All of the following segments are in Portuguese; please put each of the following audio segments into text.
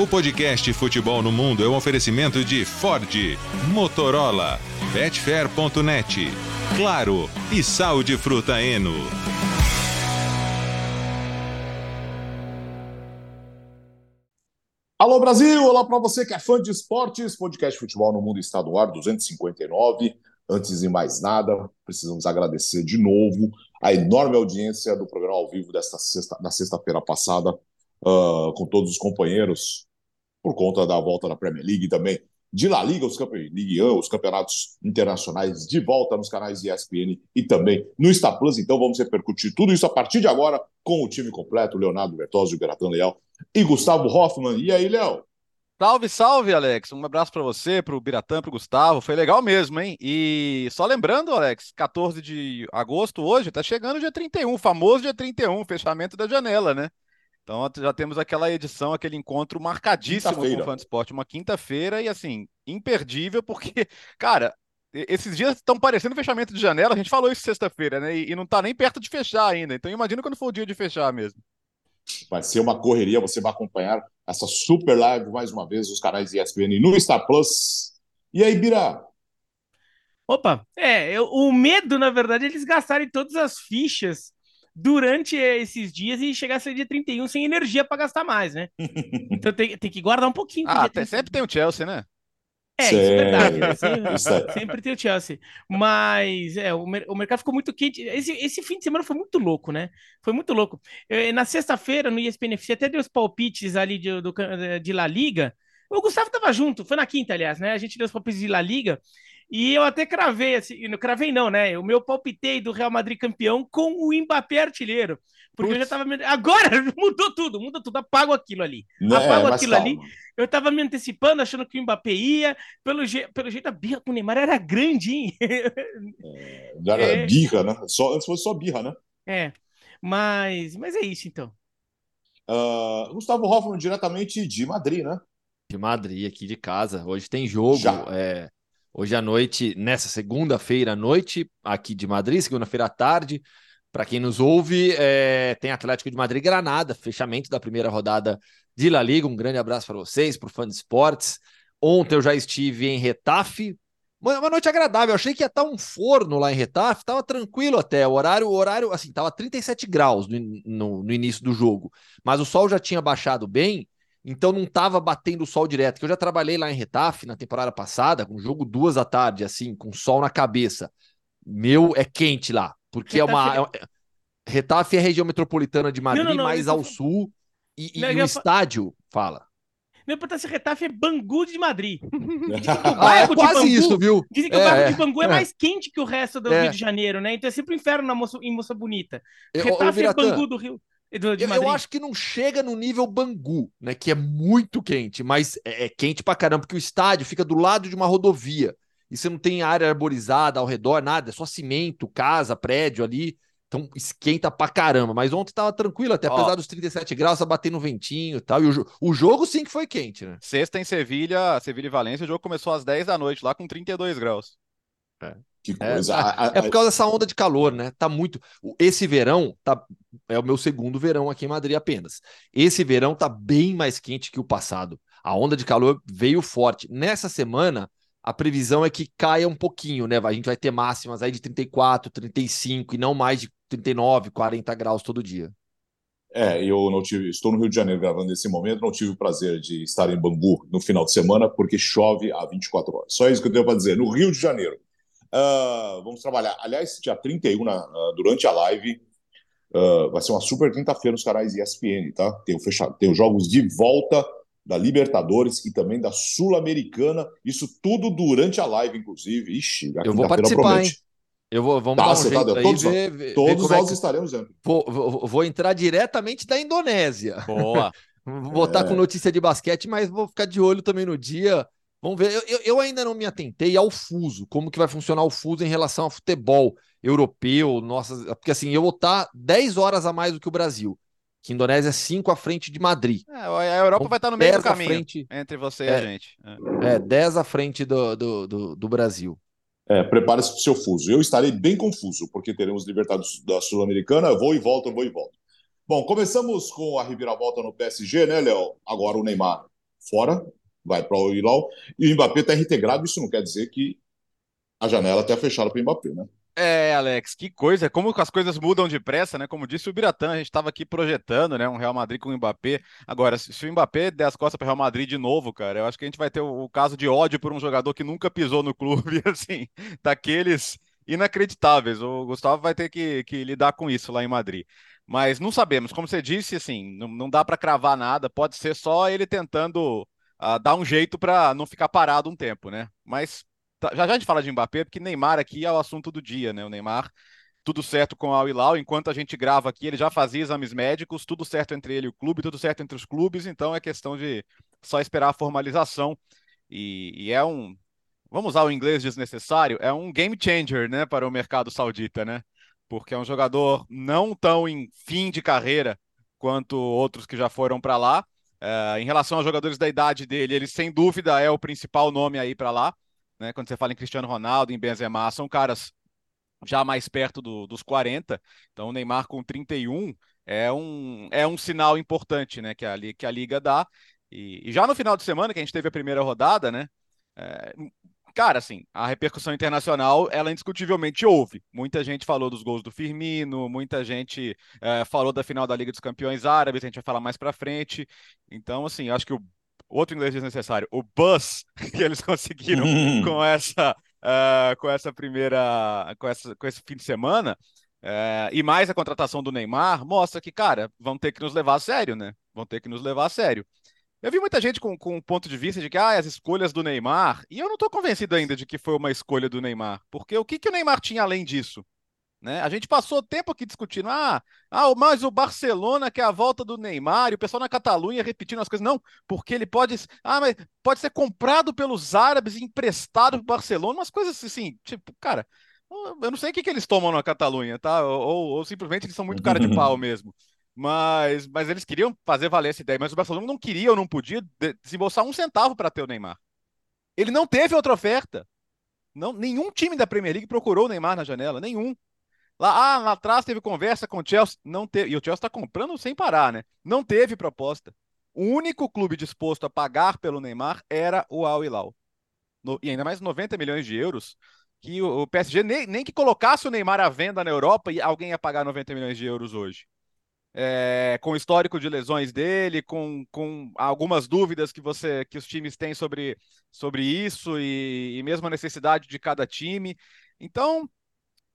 O podcast Futebol no Mundo é um oferecimento de Ford, Motorola, Betfair.net, Claro e Sal de Fruta Eno. Alô Brasil, olá para você que é fã de esportes, podcast Futebol no Mundo está no ar 259. Antes de mais nada, precisamos agradecer de novo a enorme audiência do programa ao vivo desta sexta, da sexta-feira passada, uh, com todos os companheiros, por conta da volta da Premier League também de La Liga, os campeonatos, Ligue 1, os campeonatos internacionais de volta nos canais ESPN e também no Star Plus. Então vamos repercutir tudo isso a partir de agora com o time completo, Leonardo Bertozzi, Beratan Leal e Gustavo Hoffman. E aí, Léo? Salve, salve, Alex. Um abraço para você, para o Biratã, para Gustavo. Foi legal mesmo, hein? E só lembrando, Alex, 14 de agosto hoje, tá chegando o dia 31, o famoso dia 31, fechamento da janela, né? Então já temos aquela edição, aquele encontro marcadíssimo com o Fã de Esporte, uma quinta-feira e assim, imperdível, porque, cara, esses dias estão parecendo fechamento de janela, a gente falou isso sexta-feira, né? E, não tá nem perto de fechar ainda. Então imagina quando for o dia de fechar mesmo. Vai ser uma correria, você vai acompanhar essa super live mais uma vez, os canais ESPN no Star Plus. E aí, Bira? Opa, é, eu, o medo, na verdade, é eles gastarem todas as fichas durante esses dias e chegar a ser dia 31 sem energia para gastar mais, né? Então tem, tem que guardar um pouquinho. Ah, tem, sempre tem o Chelsea, né? É, isso é verdade. Né? Sempre, sempre, tem o Chelsea. Mas é, o, o, mercado ficou muito quente. Esse, esse fim de semana foi muito louco, né? Foi muito louco. Eu, na sexta-feira, no ESPN FC, até deu os palpites ali de, do, de La Liga. O Gustavo tava junto, foi na quinta, aliás, né? A gente deu os palpites de La Liga. E eu até cravei, assim, não cravei não, né? O meu palpitei do Real Madrid campeão com o Mbappé artilheiro. Porque Putz. eu já tava. Agora mudou tudo, muda tudo, apago aquilo ali. Né, apago aquilo calma. ali. Eu tava me antecipando, achando que o Mbappé ia. Pelo, je... pelo jeito, a birra com o Neymar era grande, hein? É, era é... birra, né? Só, antes fosse só birra, né? É. Mas, mas é isso, então. Uh, Gustavo Hoffman, diretamente de Madrid, né? De Madrid, aqui de casa. Hoje tem jogo. É, Hoje à noite, nessa segunda-feira à noite, aqui de Madrid, segunda-feira à tarde. Para quem nos ouve, é, tem Atlético de Madrid Granada, fechamento da primeira rodada de La Liga. Um grande abraço para vocês, para o fã de esportes. Ontem eu já estive em Retafe. Uma, uma noite agradável. Eu achei que ia estar um forno lá em Retafe, estava tranquilo até. O horário, o horário, assim, estava 37 graus no, no, no início do jogo, mas o sol já tinha baixado bem então não estava batendo o sol direto. Que eu já trabalhei lá em Retafe na temporada passada, com jogo duas da tarde, assim, com sol na cabeça. Meu, é quente lá, porque Retafe... é uma. É, é Retafe é a região metropolitana de Madrid, não, não, não, mais ao sul, e, e o estádio, fala. Meu se Retafe é Bangu de Madrid. ah, é quase Bangu, isso, viu? Dizem que é, o bairro é, de Bangu é, é, mais quente que o resto do é. Rio de Janeiro, né? Então é sempre um inferno na moça, em Moça Bonita. Retafe é Bangu do Rio. Eu, eu, acho que não chega no nível Bangu, né? Que é muito quente, mas é, é, quente pra caramba, porque o estádio fica do lado de uma rodovia. E você não tem área arborizada ao redor, nada, é só cimento, casa, prédio ali. Então esquenta pra caramba. Mas ontem tava tranquilo, até apesar dos 37 graus, tá batendo ventinho e tal. E o, o jogo sim que foi quente, né? Sexta em Sevilha, Sevilha e Valência, o jogo começou às 10 da noite, lá com 32 graus. É. Que é, coisa. É, é, por causa dessa onda de calor, né? Tá muito. Esse verão tá é o meu segundo verão aqui em Madrid apenas. Esse verão tá bem mais quente que o passado. A onda de calor veio forte. Nessa semana, a previsão é que caia um pouquinho, né? A gente vai ter máximas aí de 34, 35 e não mais de 39, 40 graus todo dia. É, eu não tive, estou no Rio de Janeiro gravando nesse momento, não tive o prazer de estar em Bangu no final de semana porque chove há 24 horas. Só isso que eu tenho para dizer. No Rio de Janeiro, Uh, vamos trabalhar. Aliás, dia 31, na, uh, durante a live, uh, vai ser uma super quinta-feira nos canais ESPN, tá? Tem, o fechado, tem os jogos de volta da Libertadores e também da Sul-Americana. Isso tudo durante a live, inclusive. Ixi, a Eu vou participar, promete. hein? Eu vou, vamos tá, dar um jeito tá, aí, todos, ver, ver, todos ver nós é que... estaremos dentro. Vou, vou, vou, entrar diretamente da Indonésia. Boa. vou botar é. com notícia de basquete, mas vou ficar de olho também no dia. Vamos ver. Eu, eu, ainda não me atentei ao fuso, como que vai funcionar o fuso em relação ao futebol europeu, nossas. Porque assim, eu vou estar 10 horas a mais do que o Brasil. Que Indonésia é 5 à frente de Madrid. É, a Europa então, vai estar no meio do caminho frente, entre você e é, a gente. É, é 10 à frente do, do, do, do Brasil. É, prepare-se para o seu fuso. Eu estarei bem confuso, porque teremos Libertados da Sul-Americana, vou e volto, vou e volto. Bom, começamos com a reviravolta no PSG, né, Léo? Agora o Neymar fora, vai para o Hilal, e o Mbappé está reintegrado. Isso não quer dizer que a janela está fechada para o Mbappé, né? É, Alex, que coisa, como as coisas mudam depressa, né? Como disse o Biratã, a gente estava aqui projetando, né, um Real Madrid com o Mbappé. Agora, se, o Mbappé der as costas para o Real Madrid de novo, cara, eu acho que a gente vai ter o, o, caso de ódio por um jogador que nunca pisou no clube, assim, daqueles inacreditáveis. O Gustavo vai ter que, que lidar com isso lá em Madrid. Mas não sabemos, como você disse, assim, não, não dá para cravar nada, pode ser só ele tentando uh, dar um jeito para não ficar parado um tempo, né? Mas Tá, já já a gente fala de Mbappé, porque Neymar aqui é o assunto do dia, né? O Neymar, tudo certo com Al Hilal, enquanto a gente grava aqui, ele já fazia exames médicos, tudo certo entre ele e o clube, tudo certo entre os clubes, então é questão de só esperar a formalização. E, e é um, vamos usar o inglês desnecessário, é um game changer, né, para o mercado saudita, né? Porque é um jogador não tão em fim de carreira quanto outros que já foram para lá. É, em relação aos jogadores da idade dele, ele sem dúvida é o principal nome aí para lá né? Quando você fala em Cristiano Ronaldo, em Benzema, são caras já mais perto do, dos 40. Então o Neymar com 31 é um, é um sinal importante, né? Que a, que a liga dá. E, e já no final de semana, que a gente teve a primeira rodada, né? É, cara, assim, a repercussão internacional, ela indiscutivelmente houve. Muita gente falou dos gols do Firmino, muita gente é, falou da final da Liga dos Campeões Árabes, a gente vai falar mais pra frente. Então, assim, acho que o outro inglês desnecessário, o buzz que eles conseguiram hum. com essa uh, com essa primeira com, essa, com esse fim de semana uh, e mais a contratação do Neymar mostra que cara vão ter que nos levar a sério, né? Vão ter que nos levar a sério. Eu vi muita gente com, com um ponto de vista de que ah, as escolhas do Neymar, e eu não estou convencido ainda de que foi uma escolha do Neymar, porque o que, que o Neymar tinha além disso? Né? A gente passou tempo aqui discutindo, ah, ah, mas o Barcelona quer a volta do Neymar, e o pessoal na Catalunha repetindo as coisas. Não, porque ele pode, ah, mas pode ser comprado pelos árabes e emprestado para o Barcelona, umas coisas assim, tipo, cara, eu não sei o que, que eles tomam na Catalunha, tá? Ou, ou, ou simplesmente eles são muito cara de pau mesmo. Mas, mas eles queriam fazer valer essa ideia, mas o Barcelona não queria ou não podia desembolsar um centavo para ter o Neymar. Ele não teve outra oferta. Não, nenhum time da Premier League procurou o Neymar na janela, nenhum. Lá, ah, lá atrás teve conversa com o Chelsea, não teve, e o Chelsea está comprando sem parar, né? Não teve proposta. O único clube disposto a pagar pelo Neymar era o Al Hilal. E ainda mais 90 milhões de euros, que o, o PSG nem, nem que colocasse o Neymar à venda na Europa, e alguém ia pagar 90 milhões de euros hoje. É, com o histórico de lesões dele, com, com algumas dúvidas que você que os times têm sobre, sobre isso e, e mesmo a necessidade de cada time. Então,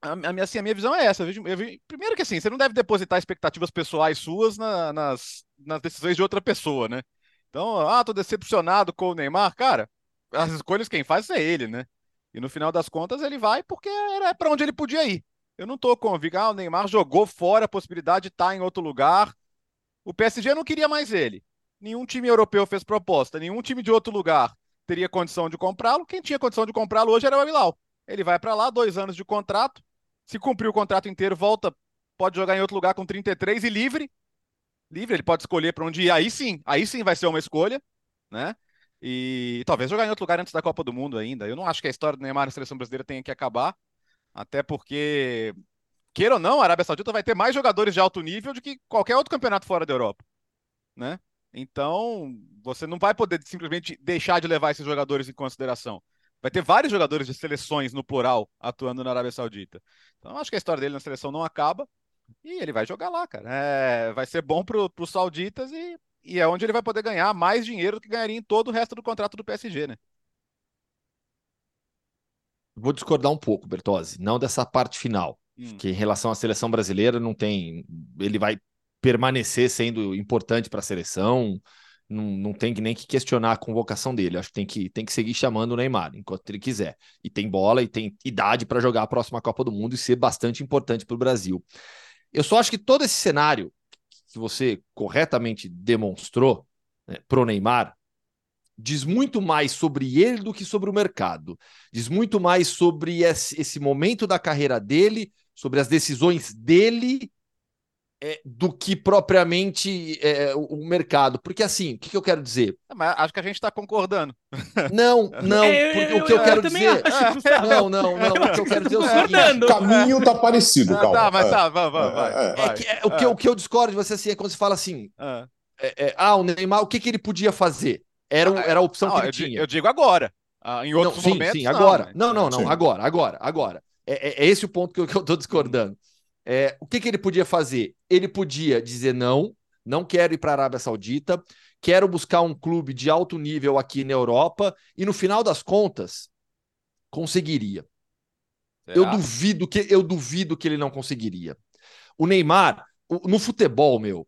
a, minha, assim, a minha visão é essa. Eu vejo, eu vejo, primeiro que assim, você não deve depositar expectativas pessoais suas na, nas, nas decisões de outra pessoa, né? Então, ah, tô decepcionado com o Neymar. Cara, as escolhas quem faz é ele, né? E no final das contas ele vai porque era para onde ele podia ir. Eu não tô convicto, ah, o Neymar jogou fora a possibilidade de estar tá em outro lugar. O PSG não queria mais ele. Nenhum time europeu fez proposta, nenhum time de outro lugar teria condição de comprá-lo. Quem tinha condição de comprá-lo hoje era o Bilal. Ele vai para lá, dois anos de contrato, se cumprir o contrato inteiro, volta, pode jogar em outro lugar com 33 e livre. Livre, ele pode escolher para onde ir. Aí sim, aí sim vai ser uma escolha, né? E talvez jogar em outro lugar antes da Copa do Mundo ainda. Eu não acho que a história do Neymar na seleção brasileira tenha que acabar, até porque, queira ou não, a Arábia Saudita vai ter mais jogadores de alto nível do que qualquer outro campeonato fora da Europa, né? Então, você não vai poder simplesmente deixar de levar esses jogadores em consideração vai ter vários jogadores de seleções no plural atuando na Arábia Saudita. Então acho que a história dele na seleção não acaba e ele vai jogar lá, cara. É, vai ser bom para os sauditas e, e é onde ele vai poder ganhar mais dinheiro do que ganharia em todo o resto do contrato do PSG, né? Vou discordar um pouco, Bertozzi, não dessa parte final, hum. que em relação à seleção brasileira não tem, ele vai permanecer sendo importante para a seleção, não, não tem nem que questionar a convocação dele. Acho que tem que, tem que seguir chamando o Neymar enquanto ele quiser. E tem bola e tem idade para jogar a próxima Copa do Mundo e ser bastante importante para o Brasil. Eu só acho que todo esse cenário que você corretamente demonstrou né, para o Neymar diz muito mais sobre ele do que sobre o mercado. Diz muito mais sobre esse, esse momento da carreira dele, sobre as decisões dele é, do que propriamente é, o, o, mercado. Porque assim, o que, que eu quero dizer? É, mas acho que a gente está concordando. Não, não, é, porque o que eu, quero dizer. Acho, não, não, não. O que eu quero dizer é o seguinte: o caminho está parecido, ah, calma. Tá, mas tá, vai, vai, vai. É, que, o, que, o que eu discordo de você assim, é quando você fala assim: ah, o Neymar, o que, que ele podia fazer? Era, era a opção não, que ele eu tinha. Eu digo agora. Ah, em outros não, sim, momentos. Sim, agora. Não, não, não. Agora, agora, agora. É, é, é, esse o ponto que eu, tô discordando. É, o que, que ele podia fazer? Ele podia dizer não, não quero ir para a Arábia Saudita, quero buscar um clube de alto nível aqui na Europa e no final das contas conseguiria. Será? Eu duvido que eu duvido que ele não conseguiria. O Neymar, no futebol, meu,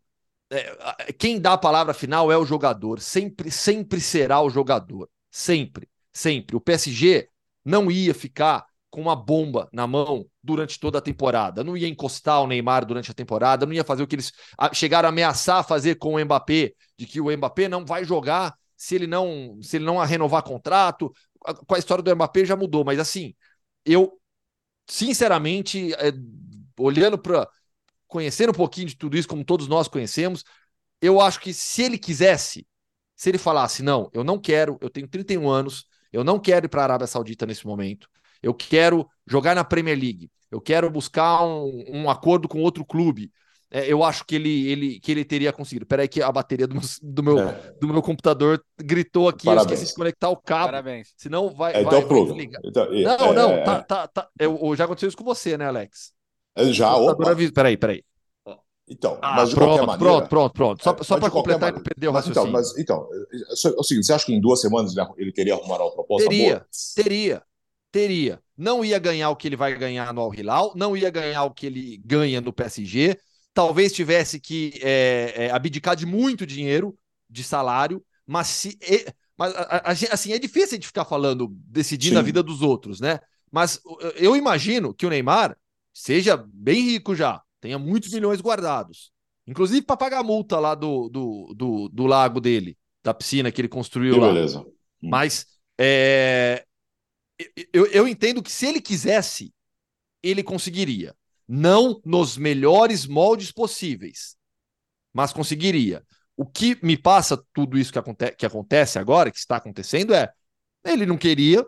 é, quem dá a palavra final é o jogador, sempre sempre será o jogador, sempre, sempre. O PSG não ia ficar com uma bomba na mão durante toda a temporada. Não ia encostar o Neymar durante a temporada, não ia fazer o que eles chegaram a ameaçar fazer com o Mbappé, de que o Mbappé não vai jogar se ele não se ele não renovar contrato. Com a história do Mbappé já mudou, mas assim, eu sinceramente, é, olhando para conhecendo um pouquinho de tudo isso, como todos nós conhecemos, eu acho que se ele quisesse, se ele falasse, não, eu não quero, eu tenho 31 anos, eu não quero ir para a Arábia Saudita nesse momento, eu quero jogar na Premier League, eu quero buscar um, um acordo com outro clube. É, eu acho que ele, ele, que ele teria conseguido. Peraí, que a bateria do meu, do meu, é. do meu computador gritou aqui. Parabéns. Eu esqueci de conectar o cabo. Parabéns. Senão vai. É, então, vai, vai então, não, não, é, tá, tá, tá. Eu, já aconteceu isso com você, né, Alex? É, já, opa. Peraí, peraí. Então, ah, mas de pronto, maneira, pronto, pronto, pronto. Só, só para completar e perder o mas, então, raciocínio. Mas, então, é o seguinte, você acha que em duas semanas ele teria arrumado uma proposta teria, boa? Teria, teria. Não ia ganhar o que ele vai ganhar no Al Hilal, não ia ganhar o que ele ganha no PSG. Talvez tivesse que é, é, abdicar de muito dinheiro de salário, mas se. Mas, assim, é difícil de ficar falando, decidindo Sim. a vida dos outros, né? Mas eu imagino que o Neymar seja bem rico já, tenha muitos milhões guardados. Inclusive para pagar a multa lá do, do, do, do, lago dele, da piscina que ele construiu que lá. Beleza. Hum. Mas é, eu, eu entendo que se ele quisesse, ele conseguiria. Não nos melhores moldes possíveis, mas conseguiria. O que me passa tudo isso que, aconte que acontece agora, que está acontecendo, é ele não queria,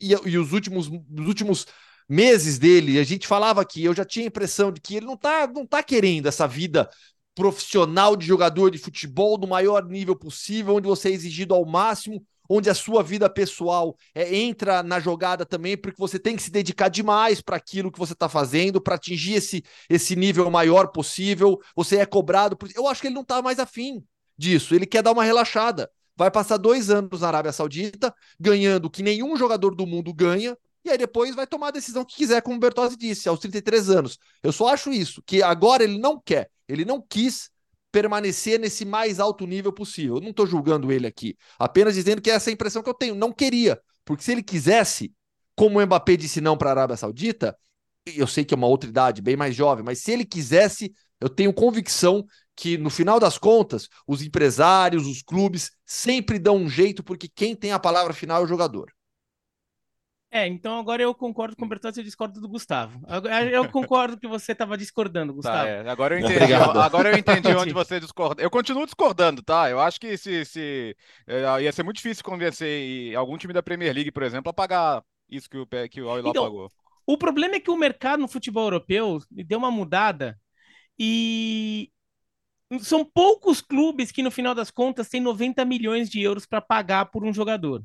e, e os, últimos, os últimos meses dele, a gente falava aqui, eu já tinha a impressão de que ele não está não tá querendo essa vida profissional de jogador de futebol do maior nível possível, onde você é exigido ao máximo onde a sua vida pessoal é, entra na jogada também, porque você tem que se dedicar demais para aquilo que você está fazendo, para atingir esse, esse nível maior possível. Você é cobrado. Por... Eu acho que ele não está mais afim disso. Ele quer dar uma relaxada. Vai passar dois anos na Arábia Saudita, ganhando o que nenhum jogador do mundo ganha, e aí depois vai tomar a decisão que quiser, como o Bertozzi disse, aos 33 anos. Eu só acho isso, que agora ele não quer, ele não quis permanecer nesse mais alto nível possível. Eu não estou julgando ele aqui, apenas dizendo que é essa impressão que eu tenho. Não queria, porque se ele quisesse, como o Mbappé disse não para a Arábia Saudita, eu sei que é uma outra idade, bem mais jovem, mas se ele quisesse, eu tenho convicção que no final das contas, os empresários, os clubes sempre dão um jeito, porque quem tem a palavra final é o jogador. É, então agora eu concordo com o Bertozzi e discordo do Gustavo. Eu concordo que você estava discordando, tá, Gustavo. Tá, é. Agora eu entendi. agora eu entendi onde você discorda. Eu continuo discordando, tá? Eu acho que se, se é, ia ser muito difícil convencer algum time da Premier League, por exemplo, a pagar isso que o que o Al então, pagou. O problema é que o mercado no futebol europeu deu uma mudada e são poucos clubes que no final das contas têm 90 milhões de euros para pagar por um jogador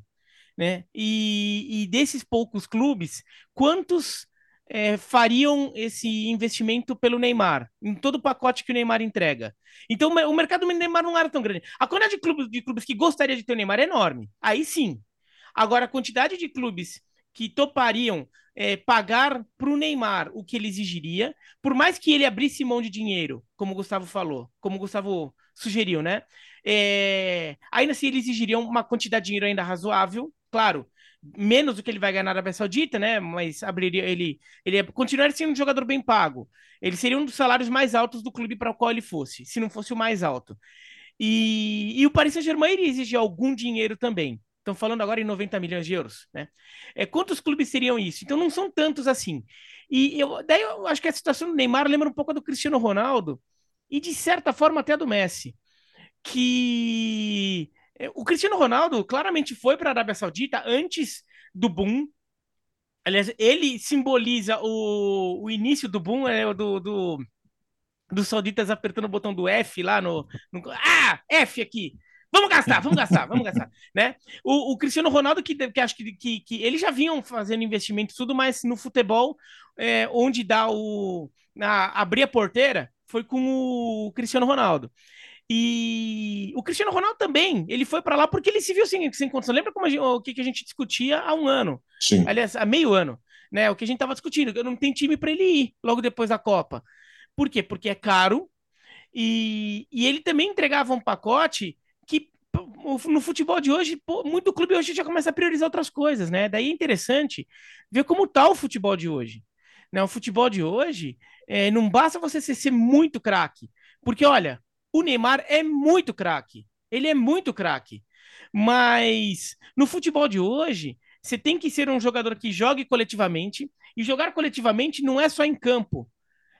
né? E, e desses poucos clubes, quantos é, fariam esse investimento pelo Neymar, em todo o pacote que o Neymar entrega. Então, o mercado do Neymar não era tão grande. A quantidade de clubes, de clubes que gostaria de ter o Neymar é enorme. Aí sim. Agora, a quantidade de clubes que topariam é, pagar para o Neymar o que ele exigiria, por mais que ele abrisse mão de dinheiro, como o Gustavo falou, como o Gustavo sugeriu, né? É, ainda assim, ele exigiria uma quantidade de dinheiro ainda razoável, claro, menos do que ele vai ganhar na Arábia Saudita, né? Mas abriria ele, ele continuaria sendo um jogador bem pago. Ele seria um dos salários mais altos do clube para o qual ele fosse, se não fosse o mais alto. E, e o Paris Saint-Germain iria exigir algum dinheiro também. Estão falando agora em 90 milhões de euros, né? É, quantos clubes seriam isso? Então não são tantos assim. E eu, daí eu acho que a situação do Neymar lembra um pouco do Cristiano Ronaldo e de certa forma até do Messi, que é, o Cristiano Ronaldo claramente foi para a Arábia Saudita antes do boom. Aliás, ele simboliza o, o início do boom, é, do, do, dos sauditas apertando o botão do F lá no, no, Ah, F aqui! Vamos gastar, vamos gastar, vamos gastar, né? O, o, Cristiano Ronaldo, que, que acho que, que, que eles já vinham fazendo investimento tudo, mas no futebol, é, onde dá o... A, abrir a porteira, foi com o Cristiano Ronaldo. E o Cristiano Ronaldo também, ele foi para lá porque ele se viu sem, sem condição. Lembra como gente, o que, que a gente discutia há um ano? Sim. Aliás, há meio ano, né? O que a gente estava discutindo, não tem time para ele ir logo depois da Copa. Por quê? Porque é caro e, e ele também entregava um pacote que no futebol de hoje, muito clube hoje já começa a priorizar outras coisas, né? Daí é interessante ver como tá o futebol de hoje. Né? O futebol de hoje é, não basta você ser, ser muito craque, porque olha, o Neymar é muito craque. Ele é muito craque. Mas no futebol de hoje, você tem que ser um jogador que jogue coletivamente. E jogar coletivamente não é só em campo.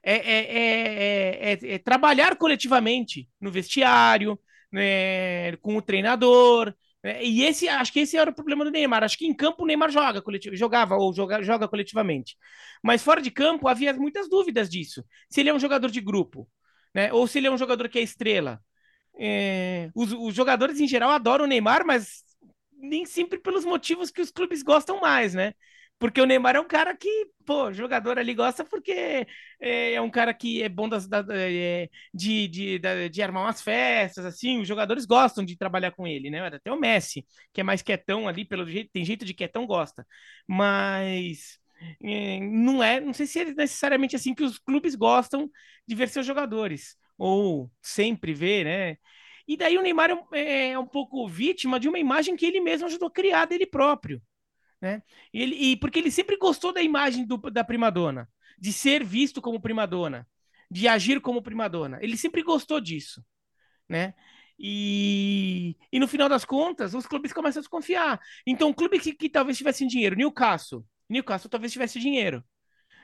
É, é, é, é trabalhar coletivamente no vestiário, né, com o treinador. Né, e esse, acho que esse era o problema do Neymar. Acho que em campo o Neymar joga, jogava ou joga, joga coletivamente. Mas fora de campo havia muitas dúvidas disso. Se ele é um jogador de grupo, né? Ou se ele é um jogador que é estrela. É, os, os, jogadores em geral adoram o Neymar, mas nem sempre pelos motivos que os clubes gostam mais, né? Porque o Neymar é um cara que, pô, jogador ali gosta porque é, é um cara que é bom das, da, é, de, de, de, de, armar umas festas, assim, os jogadores gostam de trabalhar com ele, né? Até o Messi, que é mais quietão ali, pelo jeito, tem jeito de quietão, gosta. Mas não é, não sei se é necessariamente assim que os clubes gostam de ver seus jogadores, ou sempre ver, né? E daí o Neymar é, é um pouco vítima de uma imagem que ele mesmo ajudou a criar dele próprio, né? E, ele, e porque ele sempre gostou da imagem do, da primadona, de ser visto como primadona, de agir como primadona. Ele sempre gostou disso, né? E, e no final das contas, os clubes começam a desconfiar. Então, um clube que, que talvez tivesse dinheiro, Newcastle, Newcastle talvez tivesse dinheiro.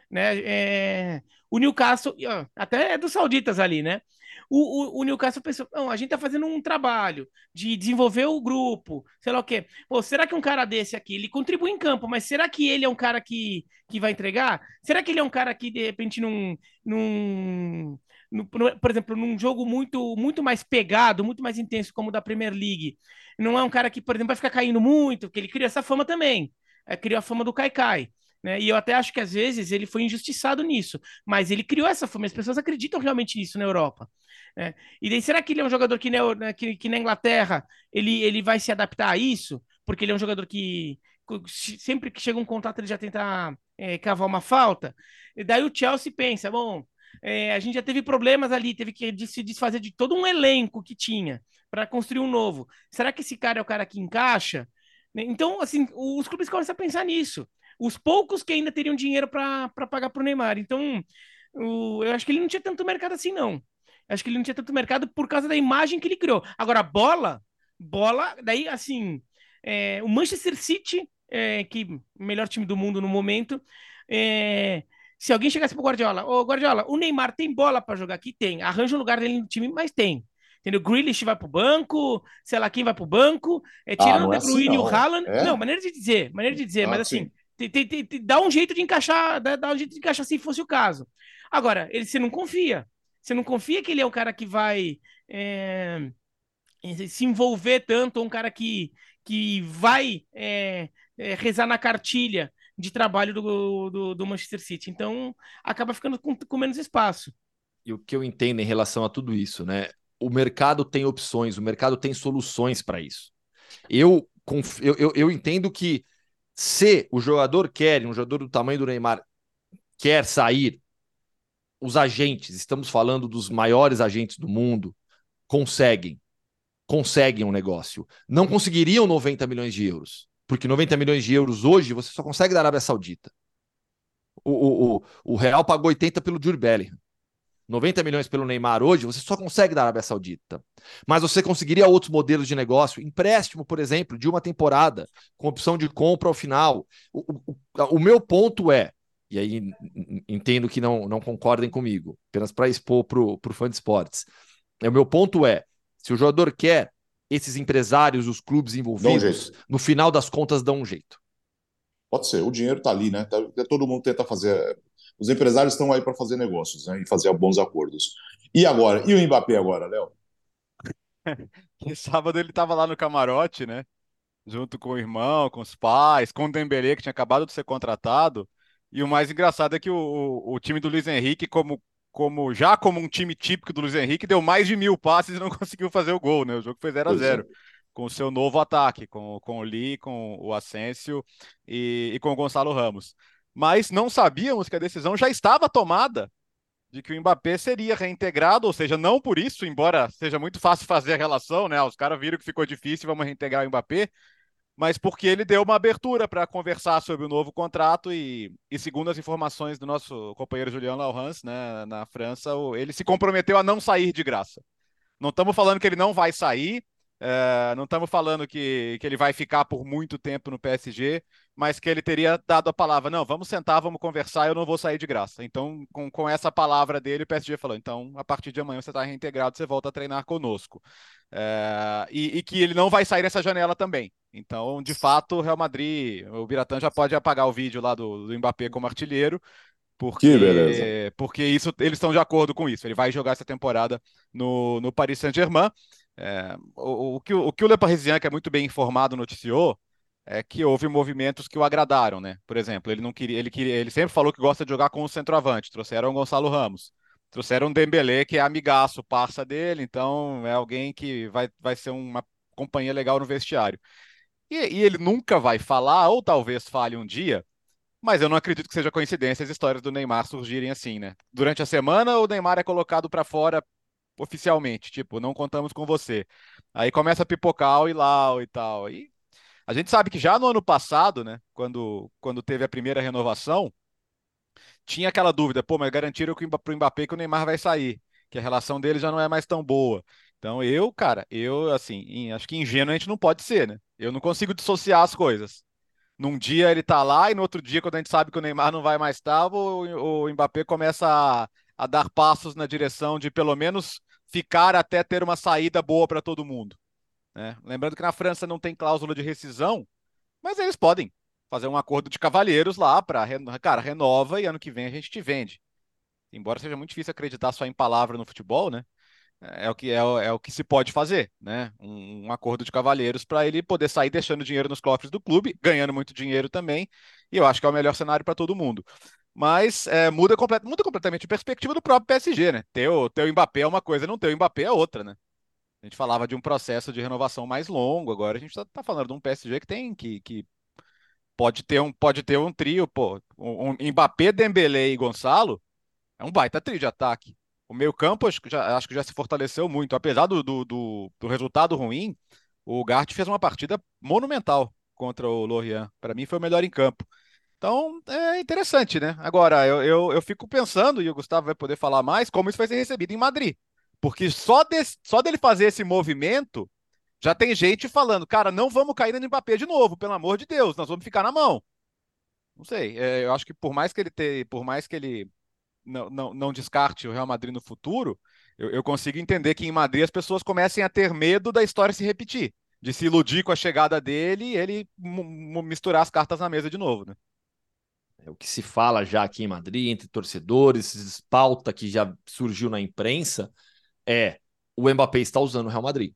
Né? É, o Newcastle, até é dos sauditas ali, né? O, o, o, Newcastle pensou, não, a gente tá fazendo um trabalho de desenvolver o grupo, sei lá o quê. Pô, será que um cara desse aqui, ele contribui em campo, mas será que ele é um cara que, que vai entregar? Será que ele é um cara que, de repente, num, num, num por exemplo, num jogo muito, muito mais pegado, muito mais intenso como o da Premier League, não é um cara que, por exemplo, vai ficar caindo muito, porque ele cria essa fama também é, criou a fama do Kaikai. Né? E eu até acho que às vezes ele foi injustiçado nisso, mas ele criou essa fama, as pessoas acreditam realmente nisso na Europa. Né? E daí, será que ele é um jogador que na, né, que, que na Inglaterra ele, ele vai se adaptar a isso? Porque ele é um jogador que sempre que chega um contato ele já tenta é, cavar uma falta. E daí o Chelsea pensa, bom, é, a gente já teve problemas ali, teve que se desfazer de todo um elenco que tinha para construir um novo. Será que esse cara é o cara que encaixa? Né? Então, assim, os clubes começam a pensar nisso. Os poucos que ainda teriam dinheiro para pagar para o Neymar. Então, o, eu acho que ele não tinha tanto mercado assim, não. Acho que ele não tinha tanto mercado por causa da imagem que ele criou. Agora, bola, bola, daí, assim, é, o Manchester City, é, que melhor time do mundo no momento, é, se alguém chegasse pro Guardiola, ô Guardiola, o Neymar tem bola para jogar aqui? Tem. Arranja um lugar dele no time, mas tem. Entendeu? Grealish vai pro banco, sei lá quem vai pro banco, é, ah, tirando ah, o De Bruyne assim, e o Haaland. É? Não, maneira de dizer, maneira de dizer, ah, mas assim, te, te, te, dá um jeito de encaixar, dá, dá, um jeito de encaixar se fosse o caso. Agora, ele, você não confia. Você não confia que ele é o cara que vai é, se envolver tanto, ou um cara que, que vai é, é, rezar na cartilha de trabalho do, do, do, Manchester City. Então, acaba ficando com, com menos espaço. E o que eu entendo em relação a tudo isso, né? O mercado tem opções, o mercado tem soluções para isso. Eu, eu, eu, eu, entendo que se o jogador quer, um jogador do tamanho do Neymar, quer sair, os agentes, estamos falando dos maiores agentes do mundo, conseguem. Conseguem um negócio. Não conseguiriam 90 milhões de euros. Porque 90 milhões de euros hoje você só consegue da Arábia Saudita. O, o, o, o Real pagou 80 pelo Jude Bellingham. 90 milhões pelo Neymar hoje, você só consegue da Arábia Saudita. Mas você conseguiria outros modelos de negócio, empréstimo, por exemplo, de uma temporada, com opção de compra ao final. O, o, o meu ponto é, e aí entendo que não, não concordem comigo, apenas para expor para o fã de esportes. O meu ponto é: se o jogador quer, esses empresários, os clubes envolvidos, um no final das contas, dão um jeito. Pode ser, o dinheiro está ali, né? Tá, todo mundo tenta fazer os empresários estão aí para fazer negócios né, e fazer bons acordos. E agora? E o Mbappé agora, Léo? que sábado ele estava lá no camarote, né? Junto com o irmão, com os pais, com o Dembélé, que tinha acabado de ser contratado. E o mais engraçado é que o, o, o time do Luiz Henrique, como, como já como um time típico do Luiz Henrique, deu mais de mil passes e não conseguiu fazer o gol, né? O jogo foi 0 a 0 é. com o seu novo ataque, com, com o Lee, com o Asensio e, e com o Gonçalo Ramos. Mas não sabíamos que a decisão já estava tomada de que o Mbappé seria reintegrado, ou seja, não por isso, embora seja muito fácil fazer a relação, né? Os caras viram que ficou difícil, vamos reintegrar o Mbappé, mas porque ele deu uma abertura para conversar sobre o novo contrato e, e, segundo as informações do nosso companheiro Julian Laurence, né, na França, ele se comprometeu a não sair de graça. Não estamos falando que ele não vai sair, é, não estamos falando que, que ele vai ficar por muito tempo no PSG, mas que ele teria dado a palavra: não, vamos sentar, vamos conversar, eu não vou sair de graça. Então, com, com essa palavra dele, o PSG falou: então, a partir de amanhã você está reintegrado, você volta a treinar conosco. É, e, e, que ele não vai sair nessa janela também. Então, de fato, o Real Madrid, o Biratã já pode apagar o vídeo lá do, do Mbappé como artilheiro. Porque, porque isso, eles estão de acordo com isso. Ele vai jogar essa temporada no, no Paris Saint-Germain. É, o, o, que, o que o Le Parisien, que é muito bem informado, noticiou é que houve movimentos que o agradaram, né? Por exemplo, ele não queria, ele queria, ele sempre falou que gosta de jogar com o centroavante. Trouxeram o Gonçalo Ramos, trouxeram o Dembélé, que é amigaço, parça dele, então é alguém que vai, vai ser uma companhia legal no vestiário. E, e ele nunca vai falar, ou talvez fale um dia, mas eu não acredito que seja coincidência as histórias do Neymar surgirem assim, né? Durante a semana, o Neymar é colocado para fora oficialmente, tipo, não contamos com você. Aí começa a pipocar o Ilau e tal. E a gente sabe que já no ano passado, né, quando, quando teve a primeira renovação, tinha aquela dúvida, pô, mas garantiram para o Mbappé que o Neymar vai sair, que a relação dele já não é mais tão boa. Então eu, cara, eu, assim, acho que ingênuo a gente não pode ser, né? Eu não consigo dissociar as coisas. Num dia ele tá lá e no outro dia, quando a gente sabe que o Neymar não vai mais estar, o, o Mbappé começa a, a dar passos na direção de pelo menos ficar até ter uma saída boa para todo mundo. Né? Lembrando que na França não tem cláusula de rescisão, mas eles podem fazer um acordo de cavalheiros lá para, cara, renova e ano que vem a gente te vende. Embora seja muito difícil acreditar só em palavra no futebol, né? É o que, é, é o que se pode fazer, né? Um, um acordo de cavalheiros para ele poder sair deixando dinheiro nos cofres do clube, ganhando muito dinheiro também. E eu acho que é o melhor cenário para todo mundo mas é, muda, complet, muda completamente a perspectiva do próprio PSG, né? Ter o, ter o Mbappé é uma coisa, não ter o Mbappé é outra, né? A gente falava de um processo de renovação mais longo, agora a gente está tá falando de um PSG que tem que, que pode ter um pode ter um trio, pô, um, um Mbappé, Dembélé e Gonçalo é um baita trio de ataque. O meio campo acho que já, acho que já se fortaleceu muito, apesar do, do, do, do resultado ruim, o Gart fez uma partida monumental contra o Lorient. Para mim foi o melhor em campo. Então, é interessante, né? Agora, eu, eu, eu, fico pensando, e o Gustavo vai poder falar mais, como isso vai ser recebido em Madrid. Porque só, de, só dele fazer esse movimento, já tem gente falando, cara, não vamos cair no Mbappé de novo, pelo amor de Deus, nós vamos ficar na mão. Não sei, é, eu acho que por mais que ele ter, por mais que ele não, não, não descarte o Real Madrid no futuro, eu, eu consigo entender que em Madrid as pessoas comecem a ter medo da história se repetir, de se iludir com a chegada dele e ele misturar as cartas na mesa de novo, né? É o que se fala já aqui em Madrid, entre torcedores, pauta que já surgiu na imprensa, é o Mbappé está usando o Real Madrid.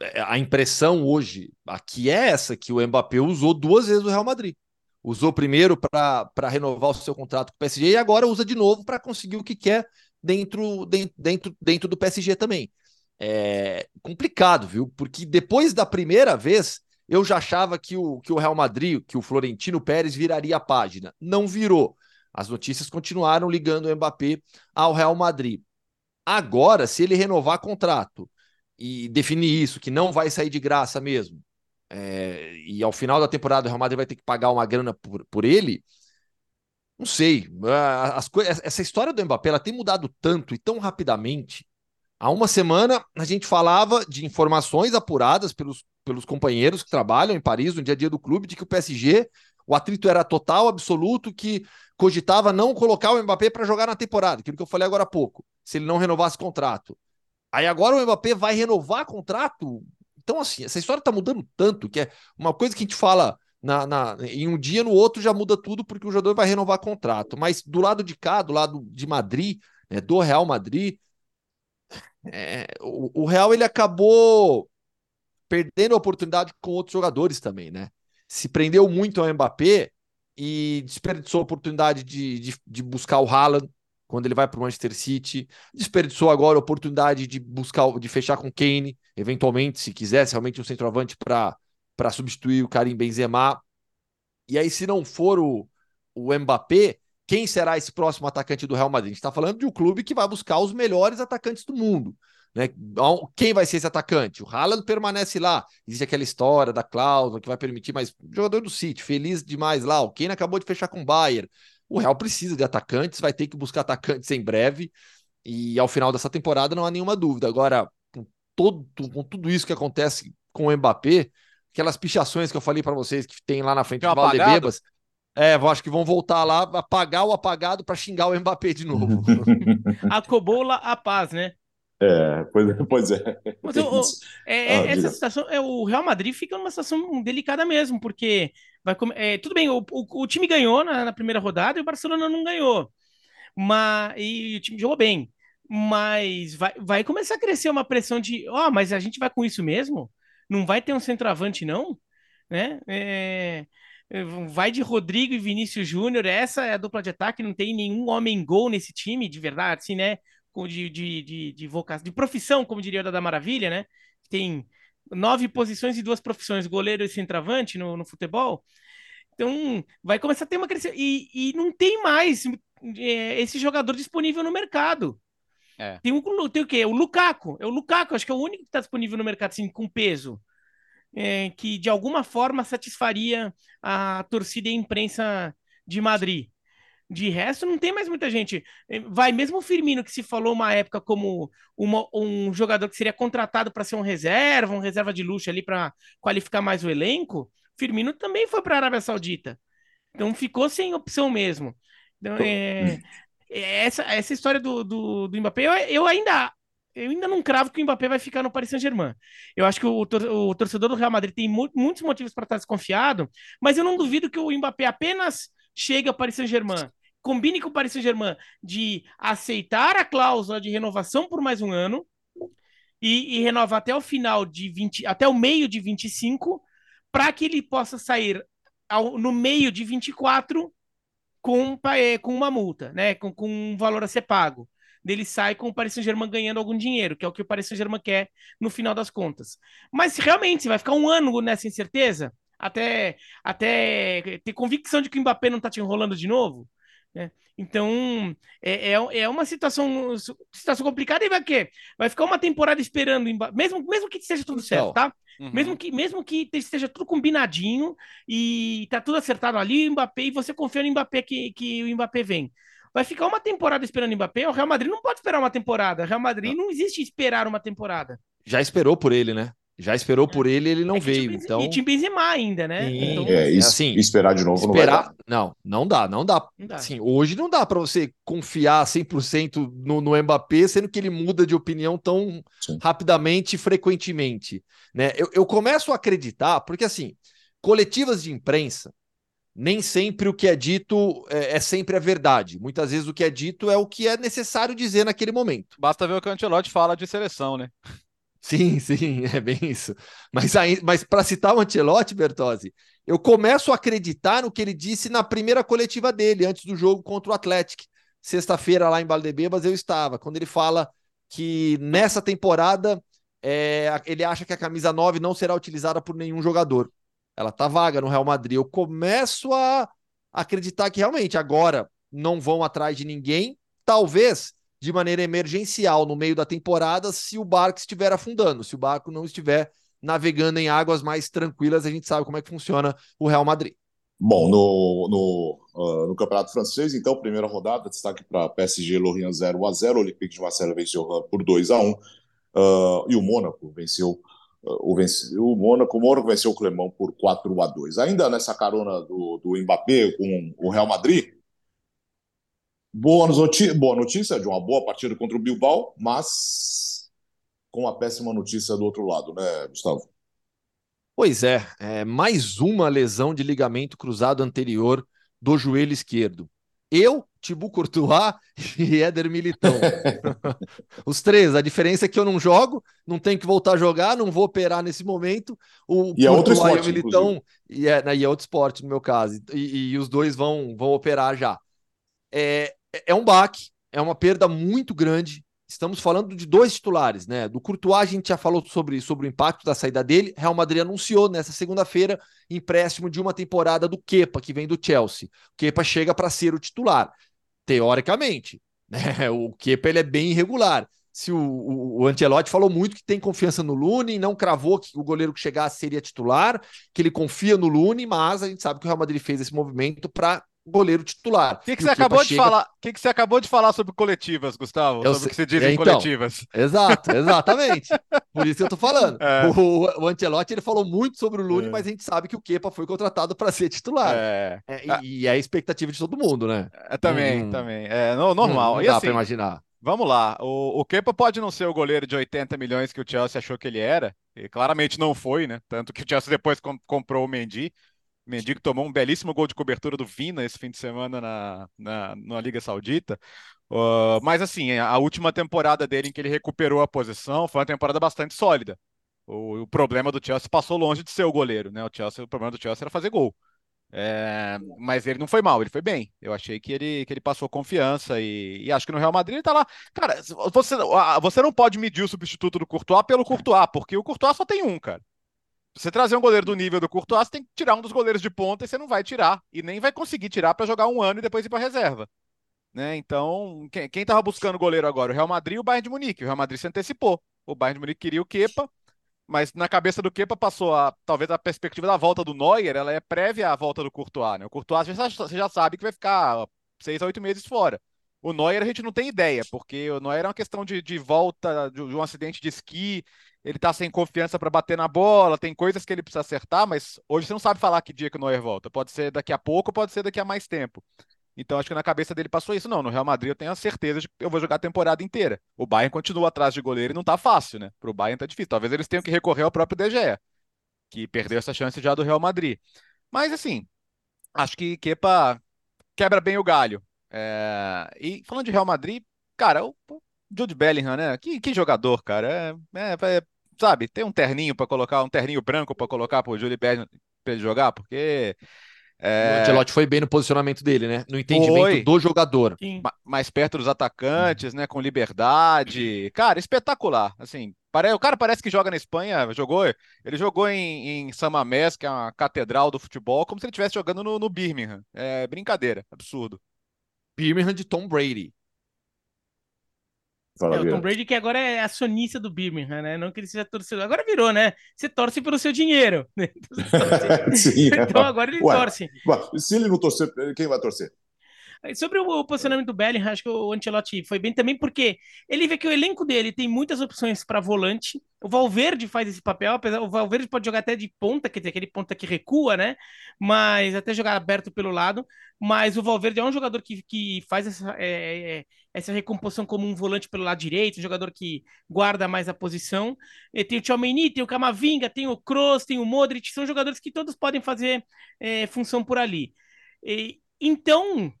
É, a impressão hoje aqui é essa, que o Mbappé usou duas vezes o Real Madrid. Usou primeiro para renovar o seu contrato com o PSG e agora usa de novo para conseguir o que quer dentro, dentro, dentro do PSG também. É complicado, viu? Porque depois da primeira vez, eu já achava que o, que o Real Madrid, que o Florentino Pérez viraria a página. Não virou. As notícias continuaram ligando o Mbappé ao Real Madrid. Agora, se ele renovar contrato e definir isso, que não vai sair de graça mesmo, é, e ao final da temporada o Real Madrid vai ter que pagar uma grana por, por ele, não sei. As, essa história do Mbappé ela tem mudado tanto e tão rapidamente. Há uma semana a gente falava de informações apuradas pelos pelos companheiros que trabalham em Paris no dia a dia do clube de que o PSG, o atrito era total, absoluto, que cogitava não colocar o Mbappé para jogar na temporada, aquilo que eu falei agora há pouco, se ele não renovasse contrato. Aí agora o Mbappé vai renovar contrato? Então, assim, essa história está mudando tanto que é uma coisa que a gente fala na, na, em um dia, no outro já muda tudo porque o jogador vai renovar contrato. Mas do lado de cá, do lado de Madrid, né, do Real Madrid, é, o, o Real ele acabou perdendo a oportunidade com outros jogadores também, né? Se prendeu muito ao Mbappé e desperdiçou a oportunidade de, de, de buscar o Haaland quando ele vai para o Manchester City, desperdiçou agora a oportunidade de buscar, de fechar com Kane, eventualmente, se quisesse realmente um centroavante para substituir o Karim Benzema. E aí, se não for o, o Mbappé, quem será esse próximo atacante do Real Madrid? A gente está falando de um clube que vai buscar os melhores atacantes do mundo. Né? Quem vai ser esse atacante? O Haaland permanece lá. Existe aquela história da cláusula que vai permitir, mas jogador do City, feliz demais lá. O Kane acabou de fechar com o Bayern. O Real precisa de atacantes, vai ter que buscar atacantes em breve. E ao final dessa temporada não há nenhuma dúvida. Agora, com, todo, com tudo isso que acontece com o Mbappé, aquelas pichações que eu falei para vocês que tem lá na frente do Valdebebas, é, eu acho que vão voltar lá, apagar o apagado para xingar o Mbappé de novo. a Cobola, a paz, né? É, pois, é, pois é. Mas eu, é, é, ah, essa situação, é, o Real Madrid fica numa situação delicada mesmo, porque vai é, tudo bem, o, o, o time ganhou na, na, primeira rodada e o Barcelona não ganhou. Mas, e o time jogou bem. Mas vai, vai começar a crescer uma pressão de, ó, oh, mas a gente vai com isso mesmo? Não vai ter um centroavante, não? Né? É, vai de Rodrigo e Vinícius Júnior, essa é a dupla de ataque, não tem nenhum homem gol nesse time, de verdade, assim, né? De, de, de, de vocação, de profissão, como diria o da Maravilha, né? Tem nove posições e duas profissões, goleiro e centroavante no, no futebol. Então, vai começar a ter uma crescimento. E, e não tem mais é, esse jogador disponível no mercado. É. Tem, um, tem o quê? O Lukaku. É o Lukaku, acho que é o único que está disponível no mercado, assim, com peso é, que de alguma forma satisfaria a torcida e a imprensa de Madrid. De resto, não tem mais muita gente. É, vai mesmo o Firmino, que se falou uma época como uma, um jogador que seria contratado para ser um reserva, um reserva de luxo ali para qualificar mais o elenco. Firmino também foi para a Arábia Saudita. Então ficou sem opção mesmo. Então, é, é essa, essa história do, do, do Mbappé, eu, eu ainda eu ainda não cravo que o Mbappé vai ficar no Paris Saint-Germain. Eu acho que o, tor o, torcedor do Real Madrid tem mu muitos motivos para estar desconfiado, mas eu não duvido que o Mbappé apenas chegue ao Paris Saint-Germain, combine com o Paris Saint-Germain de aceitar a cláusula de renovação por mais um ano e, e renovar até o final de 20, até o meio de 25, para que ele possa sair ao, no meio de 24 com, é, com uma multa, né? Com, com um valor a ser pago dele sai com o Paris Saint-Germain ganhando algum dinheiro, que é o que o Paris Saint-Germain quer no final das contas. Mas realmente, vai ficar um ano nessa incerteza, até, até ter convicção de que o Mbappé não está te enrolando de novo, né? Então, é, é, é, uma situação, situação complicada e vai que vai ficar uma temporada esperando, mesmo, mesmo que esteja tudo certo, tá? Uhum. Mesmo, que, mesmo que esteja tudo combinadinho e tá tudo acertado ali, o Mbappé, e você confia no Mbappé que, que o Mbappé vem vai ficar uma temporada esperando o Mbappé. O Real Madrid não pode esperar uma temporada. O Real Madrid não, não existe esperar uma temporada. Já esperou por ele, né? Já esperou por ele ele não é veio. então... E tinha Benzema ainda, né? Então... É, isso, assim, esperar de novo esperar... não Não, não dá, não dá. Não dá. Assim, hoje não dá para você confiar 100% no, no Mbappé, sendo que ele muda de opinião tão Sim. rapidamente e frequentemente. Né? Eu, eu começo a acreditar, porque assim, coletivas de imprensa, nem sempre o que é dito é, é, sempre a verdade. Muitas vezes o que é dito é o que é necessário dizer naquele momento. Basta ver o que o Ancelotti fala de seleção, né? Sim, sim, é bem isso. Mas, mas para citar o Ancelotti, Bertozzi, eu começo a acreditar no que ele disse na primeira coletiva dele, antes do jogo contra o Atlético. Sexta-feira, lá em Valdebebas, eu estava. Quando ele fala que nessa temporada é, ele acha que a camisa 9 não será utilizada por nenhum jogador. Ela tá vaga no Real Madrid. Eu começo a acreditar que realmente agora não vão atrás de ninguém, talvez de maneira emergencial no meio da temporada, se o barco estiver afundando, se o barco não estiver navegando em águas mais tranquilas, a gente sabe como é que funciona o Real Madrid. Bom, no, no, uh, no Campeonato Francês, então, primeira rodada, destaque para PSG Lorient 0 a 0 Olympique de Marseille venceu por 2 a 1 uh, e o Mônaco venceu o, o Mônaco, o Mônaco venceu o Clemão por 4 a 2 Ainda nessa carona do, do Mbappé com o Real Madrid, boa notícia, boa notícia de uma boa partida contra o Bilbao, mas com a péssima notícia do outro lado, né, Gustavo? Pois é, é mais uma lesão de ligamento cruzado anterior do joelho esquerdo. Eu, Tibu Courtois e Éder Militão. Os três. A diferença é que eu não jogo, não tenho que voltar a jogar, não vou operar nesse momento. O e é outro esporte, e o Militão e é, né, e é outro esporte no meu caso. E, e os dois vão, vão operar já. É, é um baque, é uma perda muito grande. Estamos falando de dois titulares, né? Do Courtois, a gente já falou sobre, sobre o impacto da saída dele. Real Madrid anunciou nessa segunda-feira empréstimo de uma temporada do Kepa, que vem do Chelsea. O Kepa chega para ser o titular, teoricamente. Né? O Kepa ele é bem irregular. Se o, o, o falou muito que tem confiança no Lune, não cravou que o goleiro que chegasse seria titular, que ele confia no Lune, mas a gente sabe que o Real Madrid fez esse movimento para goleiro titular. O que, que você acabou de falar? Que, que você acabou de falar sobre coletivas, Gustavo? Eu sobre o que você diz é, então, coletivas. Exato, exatamente. Por isso que eu tô falando. É. O, o Ancelotti ele falou muito sobre o Lune, é. mas a gente sabe que o Kepa foi contratado para ser titular. É. é e, e, é a expectativa de todo mundo, né? É, também, hum, também. É normal. Não, não dá assim, para imaginar. Vamos lá. O, o Kepa pode não ser o goleiro de 80 milhões que o Chelsea achou que ele era, e claramente não foi, né? Tanto que o Chelsea depois comprou o Mendy. Mendy que tomou um belíssimo gol de cobertura do Vina esse fim de semana na, na, na Liga Saudita. Uh, mas assim, a última temporada dele em que ele recuperou a posição foi uma temporada bastante sólida. O, o problema do Chelsea passou longe de ser o goleiro, né? O, Chelsea, o problema do Chelsea era fazer gol. É, mas ele não foi mal, ele foi bem. Eu achei que ele, que ele passou confiança e, e acho que no Real Madrid ele tá lá. Cara, você, você não pode medir o substituto do Courtois pelo Courtois, porque o Courtois só tem um, cara você trazer um goleiro do nível do Courtois, você tem que tirar um dos goleiros de ponta e você não vai tirar. E nem vai conseguir tirar para jogar um ano e depois ir para reserva. Né? Então, quem estava buscando goleiro agora? O Real Madrid e o Bayern de Munique. O Real Madrid se antecipou. O Bayern de Munique queria o Kepa, mas na cabeça do Kepa passou a, talvez a perspectiva da volta do Neuer, ela é prévia à volta do Courtois. Né? O Courtois você já sabe que vai ficar seis a oito meses fora. O Neuer a gente não tem ideia, porque o Neuer é uma questão de, de volta de, de um acidente de esqui, ele tá sem confiança para bater na bola, tem coisas que ele precisa acertar, mas hoje você não sabe falar que dia que o Neuer volta. Pode ser daqui a pouco, pode ser daqui a mais tempo. Então acho que na cabeça dele passou isso. Não, no Real Madrid eu tenho a certeza de que eu vou jogar a temporada inteira. O Bayern continua atrás de goleiro e não tá fácil, né? Pro Bayern tá difícil. Talvez eles tenham que recorrer ao próprio De Gea, que perdeu essa chance já do Real Madrid. Mas assim, acho que Kepa quebra bem o galho. É... E falando de Real Madrid, cara, o Jude Bellingham, né? Que, que jogador, cara. É, é, é sabe, tem um terninho para colocar, um terninho branco para colocar pro Júlio Pérez para ele jogar, porque é... O Ancelotti foi bem no posicionamento dele, né? No entendimento foi. do jogador. Sim. Mais perto dos atacantes, né? Com liberdade. Cara, espetacular. Assim, o cara parece que joga na Espanha, jogou, ele jogou em, em Samamés, que é uma catedral do futebol, como se ele estivesse jogando no, no Birmingham. É brincadeira, absurdo. Birmingham de Tom Brady. Fala, é, o Tom Brady que agora é acionista do Birmingham, né? Não que ele seja torcedor. Agora virou, né? Você torce pelo seu dinheiro. Né? Sim, então agora ele Ué, torce. Se ele não torcer, quem vai torcer? Sobre o posicionamento do Bellingham, acho que o Ancelotti foi bem também, porque ele vê que o elenco dele tem muitas opções para volante. O Valverde faz esse papel, apesar o Valverde pode jogar até de ponta, quer dizer, aquele ponta que recua, né? Mas até jogar aberto pelo lado. Mas o Valverde é um jogador que, que faz essa, é, é, essa recomposição como um volante pelo lado direito, um jogador que guarda mais a posição. E tem o Tchouameni, tem o Camavinga, tem o Kroos, tem o Modric, são jogadores que todos podem fazer é, função por ali. E, então,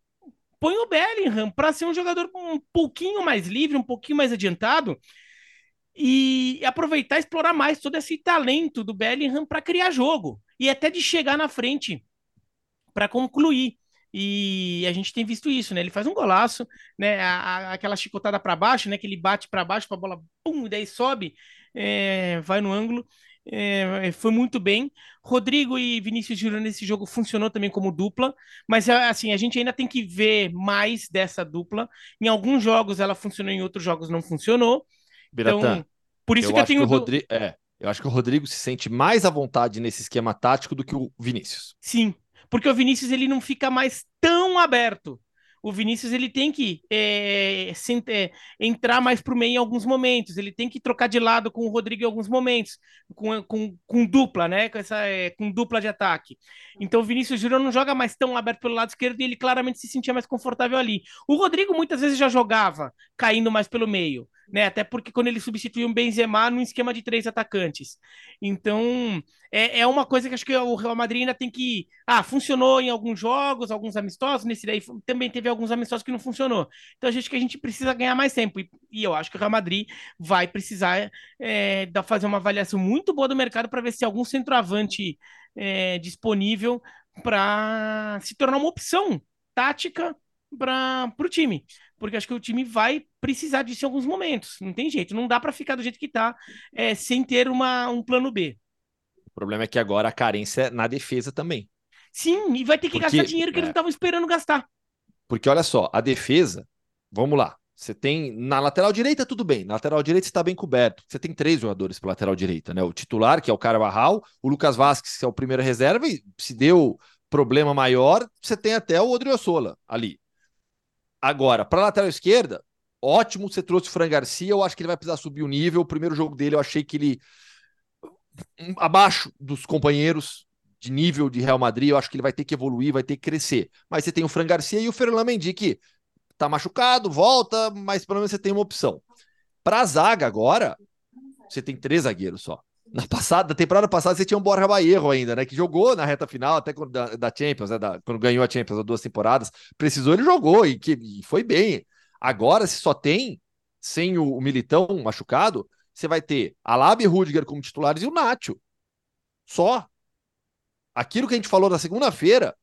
põe o Bellingham para ser um jogador um pouquinho mais livre, um pouquinho mais adiantado e aproveitar explorar mais todo esse talento do Bellingham para criar jogo e até de chegar na frente para concluir. E a gente tem visto isso, né? Ele faz um golaço, né? A, a, aquela chicotada para baixo, né? Que ele bate para baixo, a bola, pum, e daí sobe, é, vai no ângulo. É, foi muito bem. Rodrigo e Vinícius Júnior nesse jogo funcionou também como dupla, mas é, assim, a gente ainda tem que ver mais dessa dupla. Em alguns jogos ela funcionou, em outros jogos não funcionou. Biratã, então, por isso eu que eu tenho. Que o Rodrigo, é, eu acho que o Rodrigo se sente mais à vontade nesse esquema tático do que o Vinícius. Sim, porque o Vinícius ele não fica mais tão aberto o Vinícius ele tem que é, se, é, entrar mais para o meio em alguns momentos, ele tem que trocar de lado com o Rodrigo em alguns momentos, com, com, com dupla, né? Com, essa, é, com dupla de ataque. Então o Vinícius Júnior não joga mais tão aberto pelo lado esquerdo e ele claramente se sentia mais confortável ali. O Rodrigo muitas vezes já jogava caindo mais pelo meio. Né? Até porque quando ele substituiu o Benzema num esquema de três atacantes. Então, é, é uma coisa que acho que o Real Madrid ainda tem que. Ah, funcionou em alguns jogos, alguns amistosos, nesse daí também teve alguns amistosos que não funcionou. Então, a gente que a gente precisa ganhar mais tempo. E, e eu acho que o Real Madrid vai precisar é, da, fazer uma avaliação muito boa do mercado para ver se algum centroavante é, disponível para se tornar uma opção tática para o time. Porque acho que o time vai precisar disso em alguns momentos. Não tem jeito. Não dá para ficar do jeito que está é, sem ter uma, um plano B. O problema é que agora a carência é na defesa também. Sim, e vai ter que Porque, gastar dinheiro que é, eles não estavam esperando gastar. Porque olha só, a defesa, vamos lá. Você tem na lateral direita, tudo bem. Na lateral direita está bem coberto. Você tem três jogadores para lateral direita, né? O titular, que é o Carvajal, o Lucas Vasquez, que é o primeiro reserva, e se deu problema maior, você tem até o Odriozola ali. Agora, para lateral esquerda, ótimo, você trouxe o Fran Garcia, eu acho que ele vai precisar subir o nível. O primeiro jogo dele, eu achei que ele abaixo dos companheiros de nível de Real Madrid, eu acho que ele vai ter que evoluir, vai ter que crescer. Mas você tem o Fran Garcia e o Ferland Mendy que tá machucado, volta, mas pelo menos você tem uma opção. Para a zaga agora, você tem três zagueiros só. Na passada, temporada passada, você tinha um Borja Baierro ainda, né? Que jogou na reta final, até quando, da, da Champions, né? Da, quando ganhou a Champions há duas temporadas. Precisou, ele jogou e, que, e foi bem. Agora, se só tem, sem o, o Militão machucado, você vai ter Alaba e Rudiger como titulares e o Nacho. Só. Aquilo que a gente falou na segunda-feira,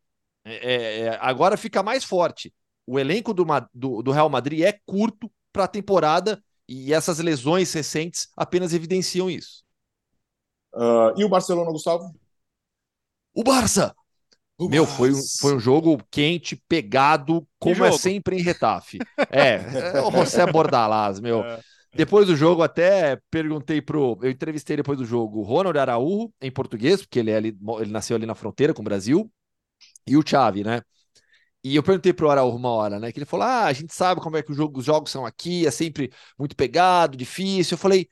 é, é, é agora fica mais forte. O elenco do, do, do Real Madrid é curto para a temporada e essas lesões recentes apenas evidenciam isso. Uh, e o Barcelona, Gustavo? O Barça! O Meu, foi um, foi um jogo quente, pegado, como é sempre em Retafe. É, é o José Bordalás, meu. É. Depois do jogo, até perguntei pro. Eu entrevistei depois do jogo o Ronald Araújo, em português, porque ele, é ali, ele nasceu ali na fronteira com o Brasil, e o Xavi, né? E eu perguntei pro Araújo uma hora, né? Que ele falou: Ah, a gente sabe como é que jogo, os jogos são aqui, é sempre muito pegado, difícil. Eu falei,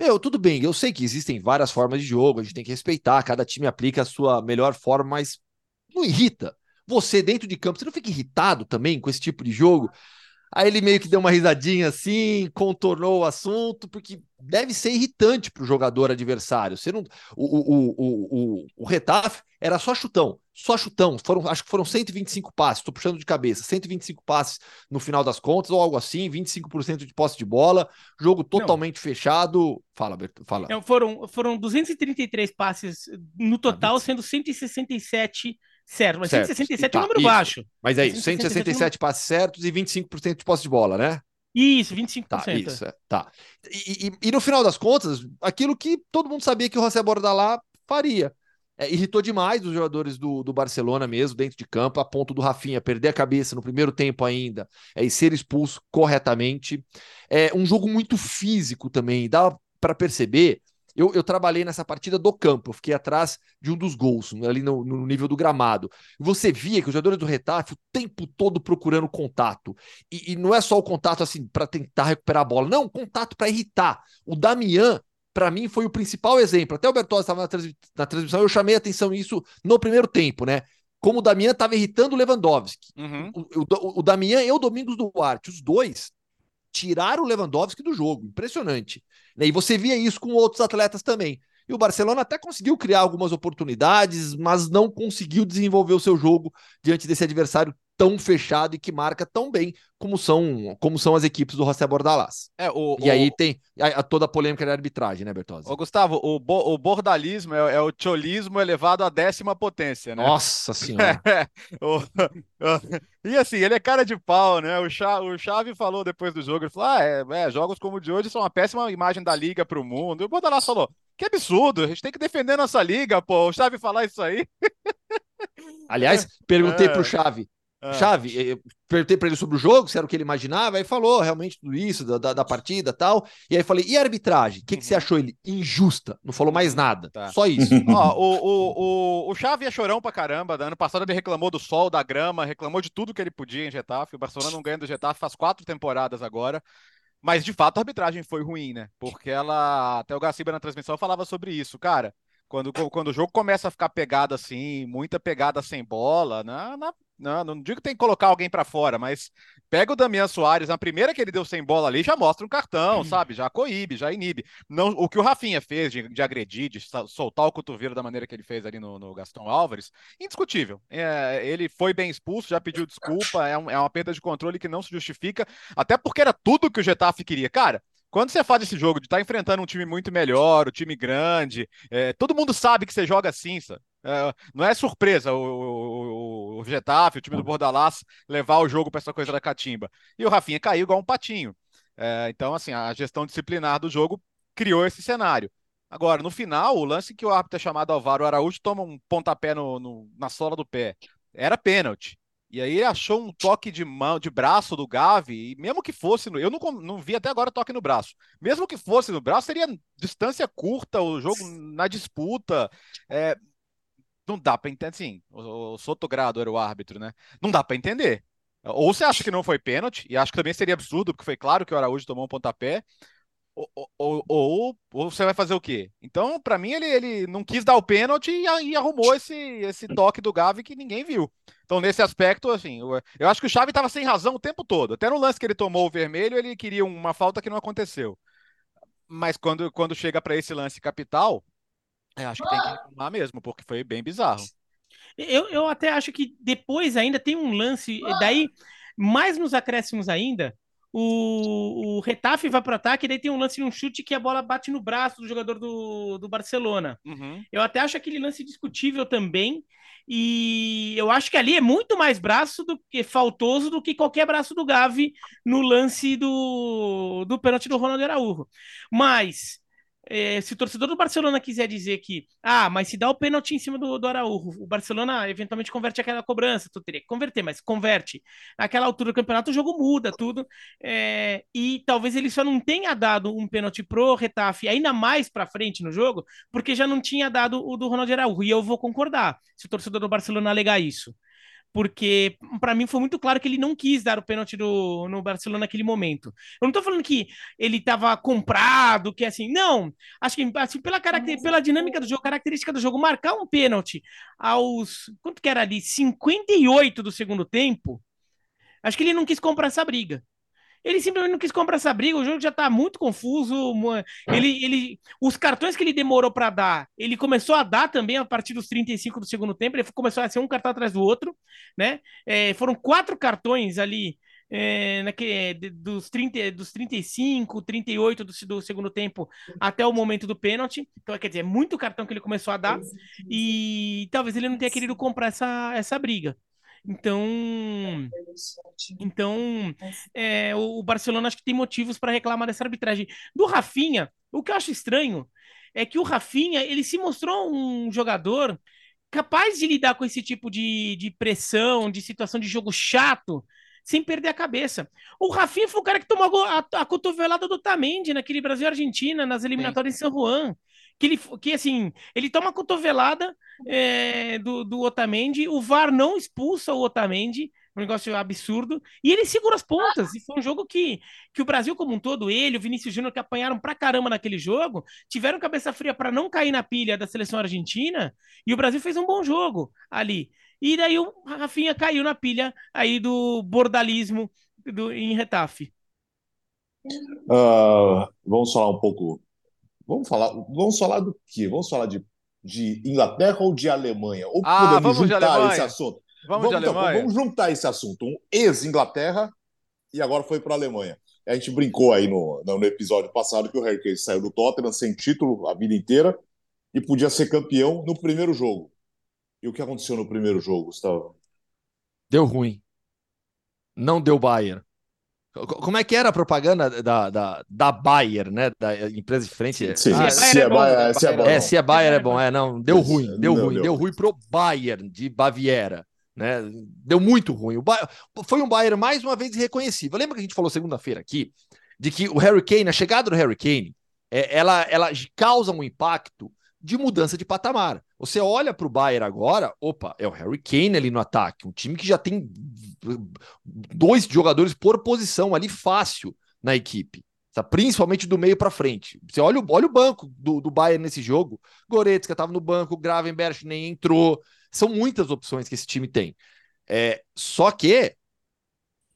meu, tudo bem, eu sei que existem várias formas de jogo, a gente tem que respeitar, cada time aplica a sua melhor forma, mas não irrita. Você dentro de campo, você não fica irritado também com esse tipo de jogo? Aí ele meio que deu uma risadinha assim, contornou o assunto, porque deve ser irritante para o jogador adversário. Você não, o, o, o, o, o Retaf era só chutão, só chutão. Foram, acho que foram 125 passes, estou puxando de cabeça, 125 passes no final das contas, ou algo assim, 25% de posse de bola, jogo totalmente não. fechado. Fala, Berto, fala. Não, foram, foram 233 passes no total, sendo 167 Certo, mas certo. 167 tá, é um número isso. baixo. Mas é isso, 167 número... passes certos e 25% de posse de bola, né? Isso, 25%. Tá, isso, é, tá. E, e, e, no final das contas, aquilo que todo mundo sabia que o José Bordalá faria. É, irritou demais os jogadores do, do Barcelona mesmo, dentro de campo, a ponto do Rafinha perder a cabeça no primeiro tempo ainda é, e ser expulso corretamente. É um jogo muito físico também, dá para perceber eu, eu, trabalhei nessa partida do campo, fiquei atrás de um dos gols, ali no, no, nível do gramado. Você via que os jogadores do Retafe o tempo todo procurando contato. E, e não é só o contato assim para tentar recuperar a bola, não, contato para irritar. O Damian, para mim, foi o principal exemplo. Até o Bertozzi estava na, trans, na, transmissão, eu chamei a atenção isso no primeiro tempo, né? Como o Damian estava irritando o Lewandowski. Uhum. O, o, o Damian e o Domingos Duarte, os dois tiraram o Lewandowski do jogo. Impressionante. Né? E você via isso com outros atletas também. E o Barcelona até conseguiu criar algumas oportunidades, mas não conseguiu desenvolver o seu jogo diante desse adversário tão fechado e que marca tão bem como são, como são as equipes do José Bordalás. É, o, e o... aí tem a, a, toda a polêmica da arbitragem, né, Bertozzi? Ô, Gustavo, o, bo, o bordalismo é, é, o cholismo elevado à décima potência, né? Nossa senhora! o, e assim, ele é cara de pau, né? O, Chá, o Xavi falou depois do jogo, ele falou, ah, é, é, jogos como o de hoje são uma péssima imagem da liga para o mundo. E o Bordalás falou, que absurdo, a gente tem que defender nossa liga, pô. O Xavi falar isso aí... Aliás, perguntei é. pro Xavi, ah. Chave, eu perguntei para ele sobre o jogo, se era o que ele imaginava, aí falou realmente tudo isso, da, da, da partida tal. E aí falei, e a arbitragem? O que, uhum. que você uhum. achou ele? Injusta. Não falou mais nada. Tá. Só isso. Ó, o, o, o, o Chave é chorão pra caramba. Ano passado ele reclamou do sol, da grama, reclamou de tudo que ele podia em Getafe. O Barcelona não ganha do Getafe faz quatro temporadas agora. Mas de fato a arbitragem foi ruim, né? Porque ela. Até o Gaciba na transmissão falava sobre isso. Cara, Quando, quando o jogo começa a ficar pegado assim, muita pegada sem bola, na, na, não, não digo que tem que colocar alguém para fora, mas pega o Damian Soares, na primeira que ele deu sem bola ali, já mostra um cartão, sabe? Já coíbe, já inibe. Não, o que o Rafinha fez de, de agredir, de soltar o cotovelo da maneira que ele fez ali no, no Gastão Álvares, indiscutível. É, ele foi bem expulso, já pediu desculpa, é, um, é uma perda de controle que não se justifica, até porque era tudo que o Getafe queria. Cara, quando você faz esse jogo de estar tá enfrentando um time muito melhor, o um time grande, é, todo mundo sabe que você joga assim, sabe? É, não é surpresa o, o, o, Getafe, o time do Bordalás, levar o jogo para essa coisa da catimba. E o Rafinha caiu igual um patinho. É, então, assim, a gestão disciplinar do jogo criou esse cenário. Agora, no final, o lance que o árbitro é chamado Alvaro Araújo toma um pontapé no, no, na sola do pé. Era pênalti. E aí ele achou um toque de mão, de braço do Gavi, e mesmo que fosse, no, eu não, não vi até agora toque no braço. Mesmo que fosse no braço, seria distância curta, o jogo na disputa. É, não dá para entender, assim, o, o Sotogrado era o árbitro, né? Não dá para entender. Ou você acha que não foi pênalti, e acho que também seria absurdo, porque foi claro que o Araújo tomou um pontapé, ou, ou, ou, você vai fazer o quê? Então, para mim, ele, ele não quis dar o pênalti e, e, arrumou esse, esse toque do Gavi que ninguém viu. Então, nesse aspecto, assim, eu, eu acho que o Xavi estava sem razão o tempo todo. Até no lance que ele tomou o vermelho, ele queria uma falta que não aconteceu. Mas quando, quando chega para esse lance capital, acho que tem que reclamar mesmo, porque foi bem bizarro. Eu, eu até acho que depois ainda tem um lance, daí, mais nos acréscimos ainda, o, o Retafe vai para o ataque, e daí tem um lance um chute que a bola bate no braço do jogador do, do Barcelona. Uhum. Eu até acho aquele lance discutível também. E eu acho que ali é muito mais braço do que faltoso do que qualquer braço do Gavi no lance do, do pênalti do Ronaldo Araújo. Mas é, se o torcedor do Barcelona quiser dizer que, ah, mas se dá o pênalti em cima do, do Araújo, o Barcelona eventualmente converte aquela cobrança, tu teria que converter, mas converte. Naquela altura do campeonato o jogo muda tudo, é, e talvez ele só não tenha dado um pênalti pro Retafe ainda mais para frente no jogo, porque já não tinha dado o do Ronaldo Araújo, e eu vou concordar, se o torcedor do Barcelona alegar isso porque para mim foi muito claro que ele não quis dar o pênalti do, no Barcelona naquele momento. Eu não tô falando que ele estava comprado, que assim, não. Acho que assim, pela, caracter, pela dinâmica do jogo, característica do jogo, marcar um pênalti aos. Quanto que era ali? 58 do segundo tempo. Acho que ele não quis comprar essa briga. Ele simplesmente não quis comprar essa briga, o jogo já tá muito confuso. Ele, ele, os cartões que ele demorou para dar, ele começou a dar também a partir dos 35 do segundo tempo. Ele começou a ser um cartão atrás do outro, né? É, foram quatro cartões ali. É, naquele, dos, 30, dos 35, 38 do, do segundo tempo até o momento do pênalti. Então, quer dizer, é muito cartão que ele começou a dar. E talvez ele não tenha querido comprar essa, essa briga. Então, então é, o Barcelona acho que tem motivos para reclamar dessa arbitragem. Do Rafinha, o que eu acho estranho é que o Rafinha ele se mostrou um jogador capaz de lidar com esse tipo de, de pressão, de situação de jogo chato, sem perder a cabeça. O Rafinha foi o cara que tomou a, a, cotovelada do Tamendi naquele Brasil-Argentina, nas eliminatórias Sim. em São Juan que ele que assim, ele toma cotovelada é, do, do Otamendi, o VAR não expulsa o Otamendi, um negócio absurdo, e ele segura as pontas. E foi um jogo que, que o Brasil como um todo, ele, o Vinícius Júnior, que apanharam pra caramba naquele jogo, tiveram cabeça fria para não cair na pilha da seleção argentina, e o Brasil fez um bom jogo ali. E daí o Rafinha caiu na pilha aí do bordalismo do, em Retafe. Uh, vamos falar um pouco Vamos falar, vamos falar do quê? Vamos falar de, de Inglaterra ou de Alemanha? Ou ah, podemos juntar esse assunto? Vamos, vamos, então, vamos juntar esse assunto. Um ex-Inglaterra e agora foi para a Alemanha. A gente brincou aí no, no episódio passado que o Harry Kane saiu do Tottenham sem título a vida inteira e podia ser campeão no primeiro jogo. E o que aconteceu no primeiro jogo, Gustavo? Deu ruim. Não deu Bayern. Como é que era a propaganda da, da, da Bayer, né? Da empresa de frente. Sim, ah, se, é Bayer, se é bom. É, se é Bayer é bom. É, não, deu ruim, deu não, ruim. Deu. deu ruim pro Bayern de Baviera. Né? Deu muito ruim. O Bayern, foi um Bayern mais uma vez irreconhecível. Lembra que a gente falou segunda-feira aqui de que o Harry Kane, a chegada do Harry Kane, é, ela, ela causa um impacto de mudança de patamar. Você olha para o Bayern agora, opa, é o Harry Kane ali no ataque, um time que já tem dois jogadores por posição ali fácil na equipe. principalmente do meio para frente. Você olha, olha o banco do, do Bayern nesse jogo. Goretzka estava no banco, Gravenberch nem entrou. São muitas opções que esse time tem. É, só que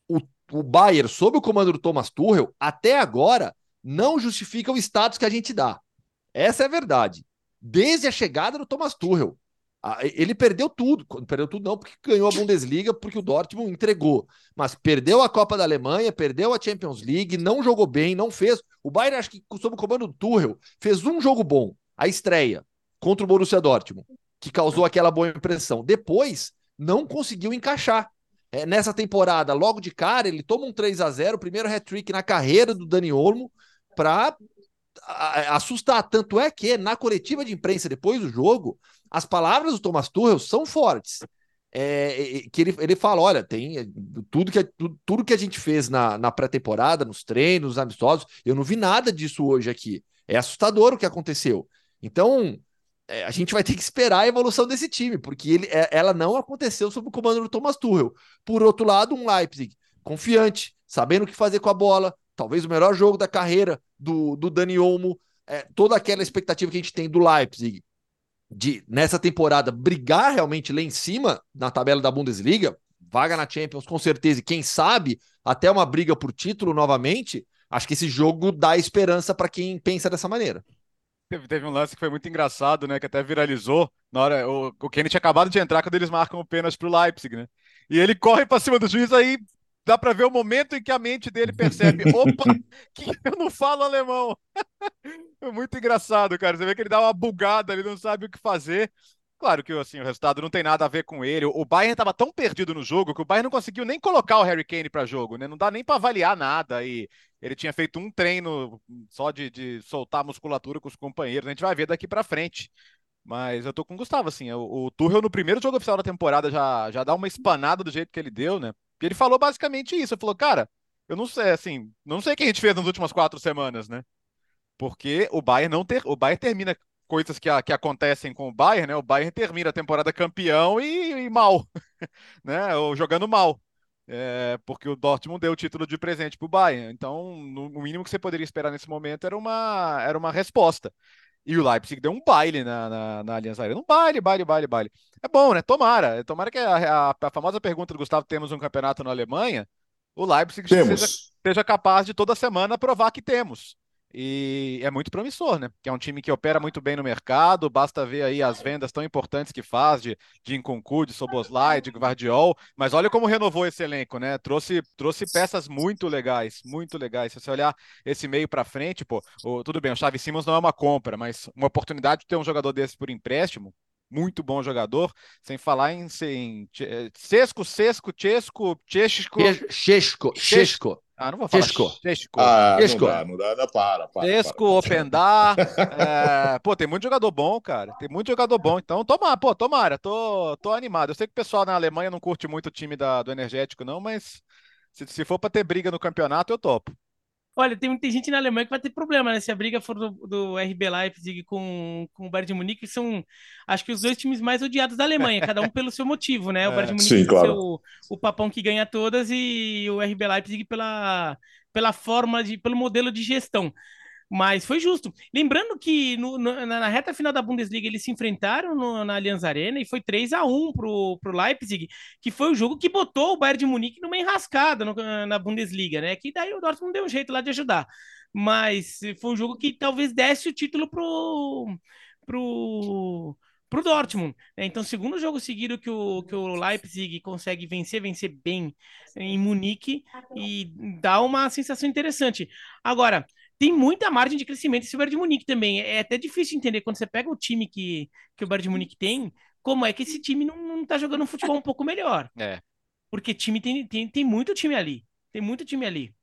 o, o Bayern, sob o comando do Thomas Tuchel, até agora não justifica o status que a gente dá. Essa é a verdade. Desde a chegada do Thomas Tuchel. Ele perdeu tudo. Perdeu tudo não porque ganhou a Bundesliga, porque o Dortmund entregou. Mas perdeu a Copa da Alemanha, perdeu a Champions League, não jogou bem, não fez. O Bayern, acho que sob o comando do Tuchel, fez um jogo bom, a estreia, contra o Borussia Dortmund, que causou aquela boa impressão. Depois, não conseguiu encaixar. É, nessa temporada, logo de cara, ele toma um 3 a 0 o primeiro hat-trick na carreira do Dani Olmo, para assustar. Tanto é que, na coletiva de imprensa depois do jogo, as palavras do Thomas Tuchel são fortes. É, que ele, ele fala: olha, tem é, tudo que, tudo, tudo que a gente fez na, na pré-temporada, nos treinos, nos amistosos, eu não vi nada disso hoje aqui. É assustador o que aconteceu. Então, é, a gente vai ter que esperar a evolução desse time, porque ele, é, ela não aconteceu sob o comando do Thomas Tuchel. Por outro lado, um Leipzig confiante, sabendo o que fazer com a bola, talvez o melhor jogo da carreira do, do Dani Olmo, é, toda aquela expectativa que a gente tem do Leipzig de nessa temporada brigar realmente lá em cima na tabela da Bundesliga, vaga na Champions com certeza, e quem sabe até uma briga por título novamente, acho que esse jogo dá esperança para quem pensa dessa maneira. Teve, teve, um lance que foi muito engraçado, né? Que até viralizou. Na hora, o, o Kenny tinha acabado de entrar quando eles marcam o pênalti pro Leipzig, né? E ele corre para cima do juiz, aí dá para ver o momento em que a mente dele percebe: opa, que eu não falo alemão. é muito engraçado, cara. Você vê que ele dá uma bugada, ele não sabe o que fazer. Claro que assim, o resultado não tem nada a ver com ele. O Bayern estava tão perdido no jogo que o Bayern não conseguiu nem colocar o Harry Kane para jogo, né? Não dá nem para avaliar nada. E ele tinha feito um treino só de, de soltar a musculatura com os companheiros. A gente vai ver daqui para frente. Mas eu tô com o Gustavo, assim. O, o Tuchel no primeiro jogo oficial da temporada já, já dá uma espanada do jeito que ele deu, né? Porque ele falou basicamente isso. Ele falou, cara, eu não sei, assim, não sei o que a gente fez nas últimas quatro semanas, né? Porque o Bayern não ter, o Bayern termina coisas que, que acontecem com o Bayern, né? O Bayern termina a temporada campeão e, e mal, né? Ou jogando mal. É, porque o Dortmund deu o título de presente para o Bayern. Então, no, o mínimo que você poderia esperar nesse momento era uma, era uma resposta. E o Leipzig deu um baile na, na, na Allianz Arena. Um baile, baile, baile, baile. É bom, né? Tomara. Tomara que a, a, a famosa pergunta do Gustavo, temos um campeonato na Alemanha, o Leipzig seja, seja capaz de toda semana provar que temos. E é muito promissor, né? Que é um time que opera muito bem no mercado, basta ver aí as vendas tão importantes que faz de, de de Soboslai, de Guardiol, mas olha como renovou esse elenco, né? Trouxe, trouxe peças muito legais, muito legais. Se você olhar esse meio para frente, pô, o, tudo bem, o Xavi Simons não é uma compra, mas uma oportunidade de ter um jogador desse por empréstimo, muito bom jogador, sem falar em, em Cesco, Cesco, Chesco, Chesco, Chesco, Chesco. Ah, não vou falar. Chesco. Chesco. Ah, Chesco. Não dá, não dá, não, para, para. Chesco, Opendar. é... Pô, tem muito jogador bom, cara. Tem muito jogador bom. Então, tomara, pô, tomara. Tô, tô animado. Eu sei que o pessoal na Alemanha não curte muito o time da, do Energético, não, mas se, se for para ter briga no campeonato, eu topo. Olha, tem muita gente na Alemanha que vai ter problema, né? Se a briga for do, do RB Leipzig com, com o Bayern de Munique, são, acho que os dois times mais odiados da Alemanha, cada um pelo seu motivo, né? O é, Bayern de Munique sim, claro. o, o papão que ganha todas e o RB Leipzig pela, pela forma, de, pelo modelo de gestão. Mas foi justo. Lembrando que no, no, na reta final da Bundesliga eles se enfrentaram no, na Allianz Arena e foi 3 a 1 pro, pro Leipzig, que foi o jogo que botou o Bayern de Munique numa enrascada no, na Bundesliga, né? Que daí o Dortmund deu um jeito lá de ajudar. Mas foi um jogo que talvez desse o título pro, pro, pro Dortmund. Né? Então, segundo jogo seguido que o, que o Leipzig consegue vencer, vencer bem em Munique e dá uma sensação interessante. Agora, tem muita margem de crescimento esse Bayern de Munique também. É até difícil entender quando você pega o time que, que o Bayern de Munique tem, como é que esse time não, não tá jogando um futebol um pouco melhor. É. Porque time tem, tem, tem muito time ali. Tem muito time ali.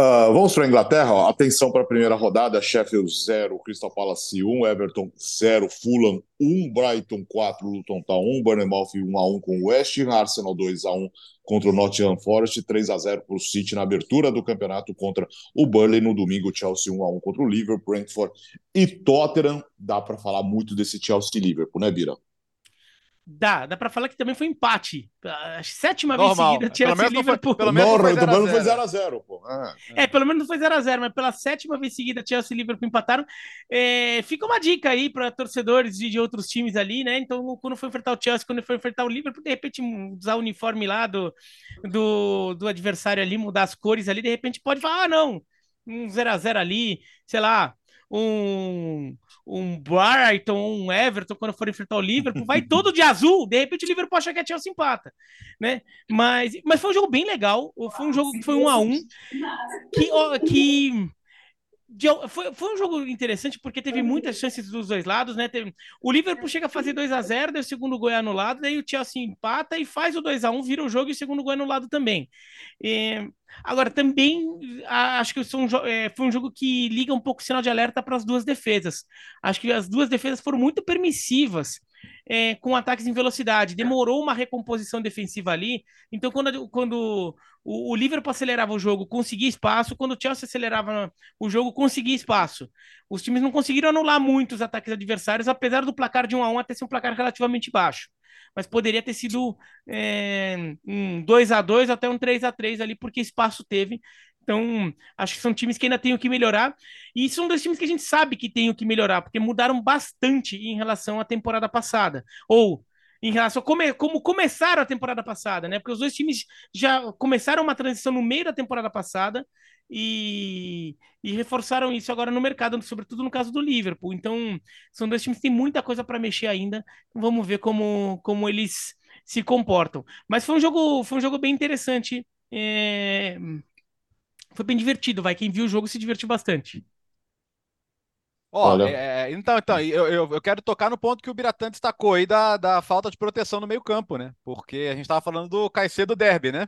Uh, vamos para a Inglaterra. Ó. Atenção para a primeira rodada: Sheffield 0, Crystal Palace 1, Everton 0, Fulham 1, Brighton 4, Luton Town 1, Bournemouth 1 a 1 com o West Ham, Arsenal 2 a 1 contra o Nottingham Forest, 3 a 0 para o City na abertura do campeonato contra o Burnley no domingo, Chelsea 1 a 1 contra o Liverpool, Brentford e Tottenham. Dá para falar muito desse Chelsea Liverpool, né, Bira? Dá, dá pra falar que também foi empate. A sétima Normal. vez seguida tinha pelo Liverpool. Pelo menos não foi 0x0, pô. Ah. É, pelo menos não foi 0x0, mas pela sétima vez seguida Chelsea e Liverpool empataram. É, fica uma dica aí para torcedores de, de, outros times ali, né? Então, quando for enfrentar o Chelsea, quando for enfrentar o Liverpool, de repente usar o uniforme lá do, do, do adversário ali, mudar as cores ali, de repente pode falar, ah, não, um 0x0 ali, sei lá, um, um Brighton, um Everton, quando for enfrentar o Liverpool, vai todo de azul, de repente o Liverpool acha que a Chelsea empata, né? Mas, mas foi um jogo bem legal, foi um jogo que foi um a um, que, que de, foi, foi um jogo interessante porque teve muitas chances dos dois lados, né? Teve, o Liverpool chega a fazer 2 a 0 daí o segundo gol é anulado, daí o Chelsea empata e faz o 2 a 1 vira o jogo e o segundo gol é anulado também. Agora, também acho que são, é, foi um jogo que liga um pouco o sinal de alerta para as duas defesas. Acho que as duas defesas foram muito permissivas é, com ataques em velocidade. Demorou uma recomposição defensiva ali. Então, quando, quando o, o Liverpool acelerava o jogo, conseguia espaço. Quando o Chelsea acelerava o jogo, conseguia espaço. Os times não conseguiram anular muito os ataques adversários, apesar do placar de 1 a 1 até ser um placar relativamente baixo. Mas poderia ter sido é, um 2 a 2 até um 3 a 3 ali, porque espaço teve. Então, acho que são times que ainda têm o que melhorar. E são dois times que a gente sabe que têm o que melhorar, porque mudaram bastante em relação à temporada passada. Ou em relação a como, como começaram a temporada passada, né? Porque os dois times já começaram uma transição no meio da temporada passada e, e reforçaram isso agora no mercado, sobretudo no caso do Liverpool. Então, são dois times que têm muita coisa para mexer ainda. Vamos ver como, como eles se comportam. Mas foi um jogo, foi um jogo bem interessante. É... Foi bem divertido, vai. Quem viu o jogo se divertiu bastante. Ó, Olha. É, então, então eu, eu, eu, quero tocar no ponto que o Biratã destacou aí da, da falta de proteção no meio-campo, né? Porque a gente estava falando do Caicedo Derby, né?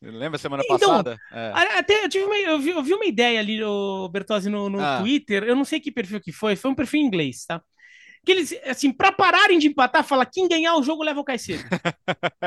Lembra semana então, passada? É. Até eu, tive uma, eu, vi, eu vi uma ideia ali, o Bertozzi, no, no ah. Twitter. Eu não sei que perfil que foi, foi um perfil em inglês, tá? Que eles, assim, para pararem de empatar, fala quem ganhar o jogo leva o Caicedo.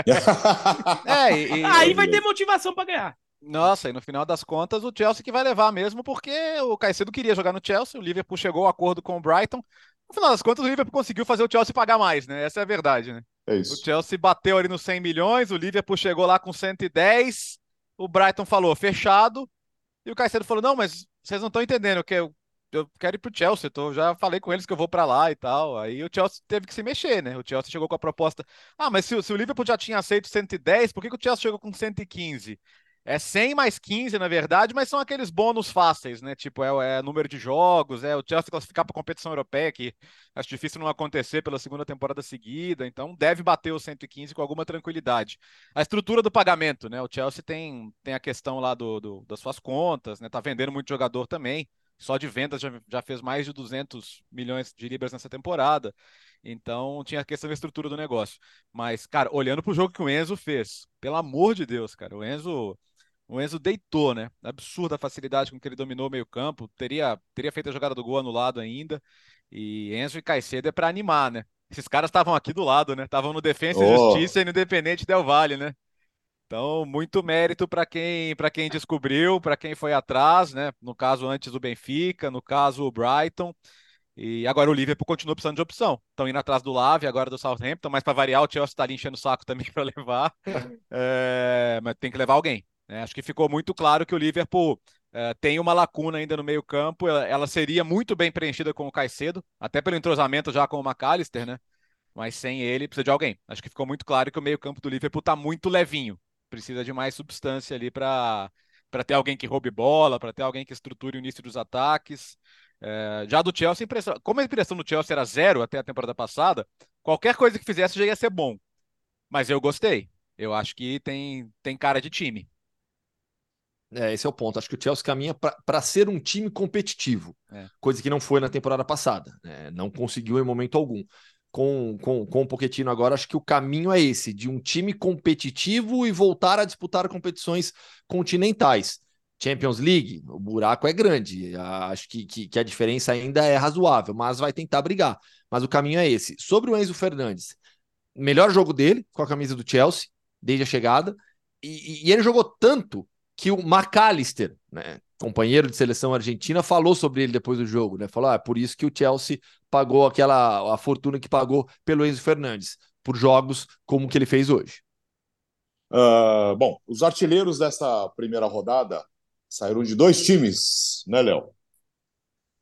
é, e, Aí vai ter motivação para ganhar. Nossa, e no final das contas, o Chelsea que vai levar mesmo, porque o Caicedo queria jogar no Chelsea, o Liverpool chegou ao acordo com o Brighton. No final das contas, o Liverpool conseguiu fazer o Chelsea pagar mais, né? Essa é a verdade, né? É isso. O Chelsea bateu ali nos 100 milhões, o Liverpool chegou lá com 110, o Brighton falou fechado, e o Caicedo falou: não, mas vocês não estão entendendo, que eu, eu quero ir pro Chelsea, tô, já falei com eles que eu vou para lá e tal. Aí o Chelsea teve que se mexer, né? O Chelsea chegou com a proposta: ah, mas se, se o Liverpool já tinha aceito 110, por que, que o Chelsea chegou com 115? É 100 mais 15, na verdade, mas são aqueles bônus fáceis, né? Tipo, é, é número de jogos, é o Chelsea classificar para competição europeia, que acho difícil não acontecer pela segunda temporada seguida, então deve bater o 115 com alguma tranquilidade. A estrutura do pagamento, né? O Chelsea tem, tem a questão lá do, do das suas contas, né? Tá vendendo muito jogador também. Só de vendas já, já fez mais de 200 milhões de libras nessa temporada. Então tinha a questão da estrutura do negócio. Mas, cara, olhando para o jogo que o Enzo fez, pelo amor de Deus, cara, o Enzo o Enzo deitou, né? Absurda a facilidade com que ele dominou o meio-campo. Teria, teria feito a jogada do gol anulado ainda. E Enzo e Caicedo é para animar, né? Esses caras estavam aqui do lado, né? Estavam no Defensa e oh. Justiça e no Independente Del Vale, né? Então, muito mérito para quem, para quem descobriu, para quem foi atrás, né? No caso, antes o Benfica, no caso, o Brighton. E agora o Liverpool continua precisando de opção. Estão indo atrás do Lave, agora do Southampton, mas para variar, o Chelsea está ali enchendo o saco também para levar. É, mas tem que levar alguém. Né? Acho que ficou muito claro que o Liverpool uh, tem uma lacuna ainda no meio-campo. Ela, ela, seria muito bem preenchida com o Caicedo, até pelo entrosamento já com o McAllister, né? Mas sem ele, precisa de alguém. Acho que ficou muito claro que o meio-campo do Liverpool está muito levinho. Precisa de mais substância ali para ter alguém que roube bola, para ter alguém que estruture o início dos ataques. É, já do Chelsea, impressão, como a impressão do Chelsea era zero até a temporada passada, qualquer coisa que fizesse já ia ser bom. Mas eu gostei. Eu acho que tem, tem cara de time. É, esse é o ponto. Acho que o Chelsea caminha para ser um time competitivo, é. coisa que não foi na temporada passada. Né? Não conseguiu em momento algum. Com, com, com o Pochettino agora, acho que o caminho é esse, de um time competitivo e voltar a disputar competições continentais. Champions League, o buraco é grande. Acho que, que, que a diferença ainda é razoável, mas vai tentar brigar. Mas o caminho é esse. Sobre o Enzo Fernandes, melhor jogo dele com a camisa do Chelsea, desde a chegada. E, e ele jogou tanto que o McAllister, né, companheiro de seleção argentina, falou sobre ele depois do jogo, né? Falou: ah, é por isso que o Chelsea pagou aquela a fortuna que pagou pelo Enzo Fernandes. por jogos como o que ele fez hoje. Uh, bom, os artilheiros desta primeira rodada saíram de dois times, né, Léo?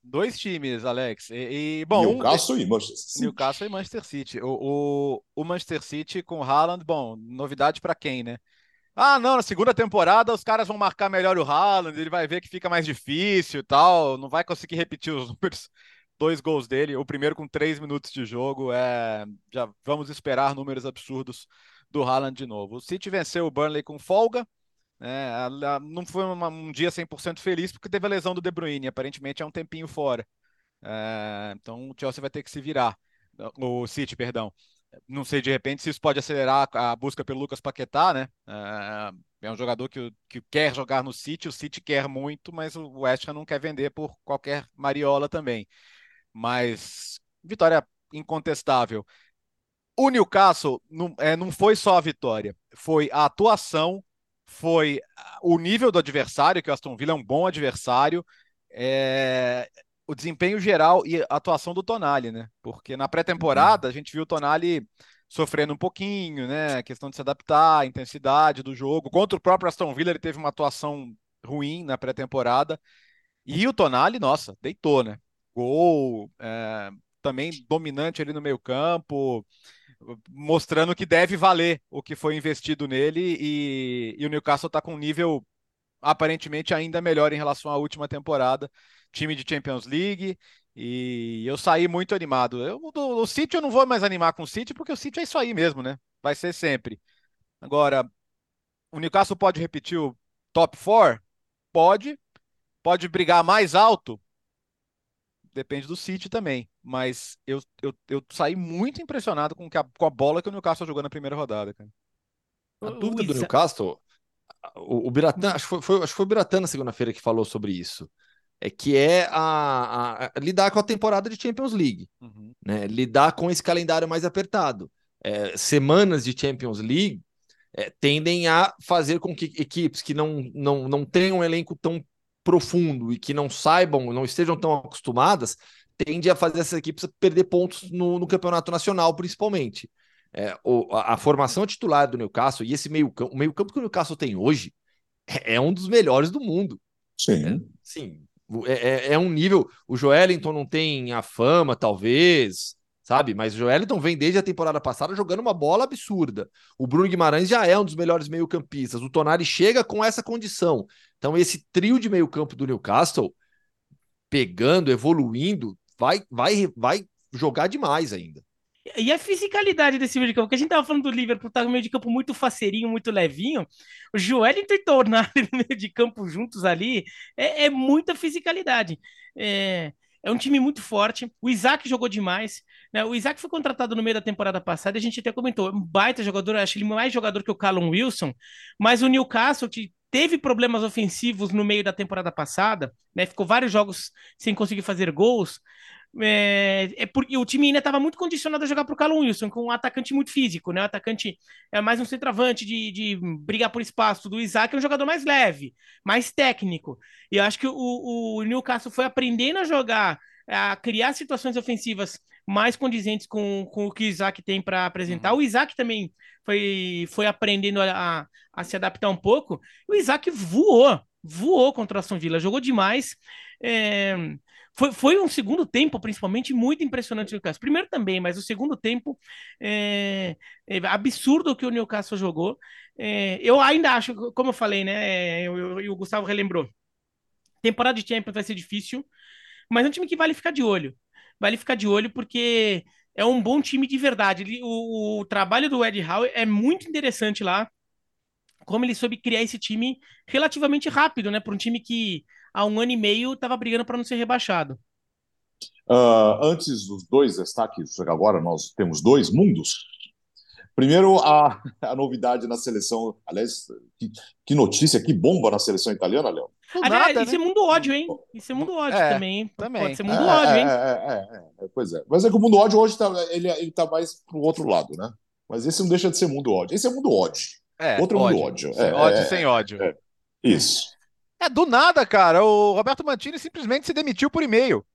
Dois times, Alex. E, e bom, Newcastle um... e Manchester City. Newcastle e Manchester City. O, o, o Manchester City com o Haaland, bom, novidade para quem, né? Ah, não, na segunda temporada os caras vão marcar melhor o Haaland, ele vai ver que fica mais difícil e tal, não vai conseguir repetir os números, dois gols dele, o primeiro com três minutos de jogo, é, já vamos esperar números absurdos do Haaland de novo. O City venceu o Burnley com folga, é, não foi uma, um dia 100% feliz porque teve a lesão do De Bruyne, aparentemente é um tempinho fora. É, então o Chelsea vai ter que se virar. O City, perdão. Não sei, de repente, se isso pode acelerar a busca pelo Lucas Paquetá, né? É, é um jogador que, que quer jogar no City, o City quer muito, mas o West Ham não quer vender por qualquer mariola também. Mas vitória incontestável. O Newcastle não, é, não foi só a vitória, foi a atuação foi o nível do adversário, que o Aston Villa é um bom adversário, é, o desempenho geral e a atuação do Tonali, né? Porque na pré-temporada a gente viu o Tonali sofrendo um pouquinho, né? A questão de se adaptar, a intensidade do jogo. Contra o próprio Aston Villa, ele teve uma atuação ruim na pré-temporada. E o Tonali, nossa, deitou, né? Gol, é, também dominante ali no meio campo mostrando que deve valer o que foi investido nele e, e o Newcastle está com um nível aparentemente ainda melhor em relação à última temporada, time de Champions League e eu saí muito animado. Eu, do, o City eu não vou mais animar com o City porque o City é isso aí mesmo, né? Vai ser sempre. Agora, o Newcastle pode repetir o top 4? Pode. Pode brigar mais alto? Depende do City também mas eu, eu, eu saí muito impressionado com, a, com a bola que o Newcastle jogou na primeira rodada, cara. A dúvida do Newcastle, o, o Biratan, acho que foi, foi, acho que foi o Biratan na segunda-feira que falou sobre isso. É que é a, a, a, lidar com a temporada de Champions League, uhum. né? lidar com esse calendário mais apertado. É, semanas de Champions League é, tendem a fazer com que equipes que não, não, não tenham um elenco tão profundo e que não saibam, não estejam tão acostumadas, tende a fazer essas equipes perder pontos no, no campeonato nacional, principalmente. É, o, a, a, formação titular do Newcastle e esse meio campo, o meio campo que o Newcastle tem hoje é, é um dos melhores do mundo. Sim. É, sim. É, é, é, um nível. O Joelinton não tem a fama, talvez, sabe? Mas o Joelinton vem desde a temporada passada jogando uma bola absurda. O Bruno Guimarães já é um dos melhores meio-campistas. O Tonari chega com essa condição. Então, esse trio de meio-campo do Newcastle pegando, evoluindo, vai, vai, vai jogar demais ainda. E a fisicalidade desse meio de campo, que a gente tava falando do Liverpool, tá no meio de campo muito faceirinho, muito levinho. O Joelinton e Tornado no meio de campo juntos ali, é, é muita fisicalidade. É, é um time muito forte. O Isaac jogou demais. Né? O Isaac foi contratado no meio da temporada passada, a gente até comentou, um baita jogador, acho ele mais jogador que o Callum Wilson, mas o Newcastle, que teve problemas ofensivos no meio da temporada passada, né? Ficou vários jogos sem conseguir fazer gols. É, é porque o time ainda estava muito condicionado a jogar para o Callum Wilson, com um atacante muito físico, né? O atacante é mais um centroavante de, de brigar por espaço. Do Isaac é um jogador mais leve, mais técnico. E eu acho que o, o Newcastle foi aprendendo a jogar, a criar situações ofensivas mais condizentes com, com o que o Isaac tem para apresentar. Uhum. O Isaac também foi, foi aprendendo a, a, se adaptar um pouco. O Isaac voou, voou contra o Aston Villa, jogou demais. É, foi, foi um segundo tempo, principalmente, muito impressionante no Newcastle. Primeiro também, mas o segundo tempo é, é absurdo o que o Newcastle jogou. É, eu ainda acho, como eu falei, né? E o Gustavo relembrou. Temporada de Champions vai ser difícil, mas é um time que vale ficar de olho. Vale ficar de olho porque é um bom time de verdade. O, o, trabalho do Ed Howe é muito interessante lá. Como ele soube criar esse time relativamente rápido, né? Para um time que há um ano e meio estava brigando para não ser rebaixado. Uh, antes dos dois destaques, agora nós temos dois mundos. Primeiro, a, a novidade na seleção. Aliás, que, que, notícia, que bomba na seleção italiana, Léo. Aliás, isso né? é mundo ódio, hein? Isso é mundo ódio é, também. também. Pode ser mundo é, ódio, hein? É, é, é, pois é. Mas é que o mundo ódio hoje tá, ele, ele tá mais pro outro lado, né? Mas esse não deixa de ser mundo ódio. Esse é mundo ódio. É, outro ódio. mundo ódio. É, ódio sem ódio. Isso. É, do nada, cara. O Roberto Mantini simplesmente se demitiu por e-mail.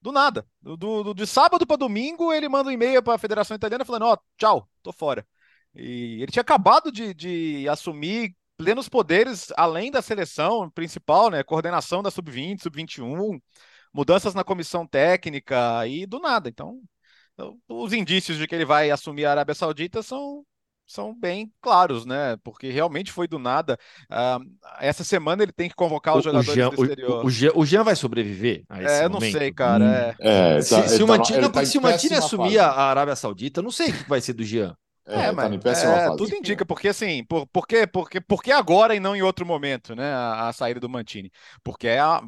Do nada. Do, do de sábado para domingo, ele manda um e-mail para a Federação Italiana falando: Ó, oh, tchau, tô fora. E ele tinha acabado de, de assumir plenos poderes além da seleção principal, né? Coordenação da sub-20, sub-21, mudanças na comissão técnica e do nada. Então, os indícios de que ele vai assumir a Arábia Saudita são são bem claros, né? Porque realmente foi do nada. Uh, essa semana ele tem que convocar os jogadores Jean, do exterior. O, o, o, Jean vai sobreviver a esse É, não sei, cara. Hum. É. É, se, tá, se, o Mantini, tá, tá se o Mantini assumir a Arábia Saudita, não sei o que vai ser do Jean. É, é mas é, tudo indica, porque assim, por, por, que, por, que, por que agora e não em outro momento, né? A, a saída do Mantini? Porque é a,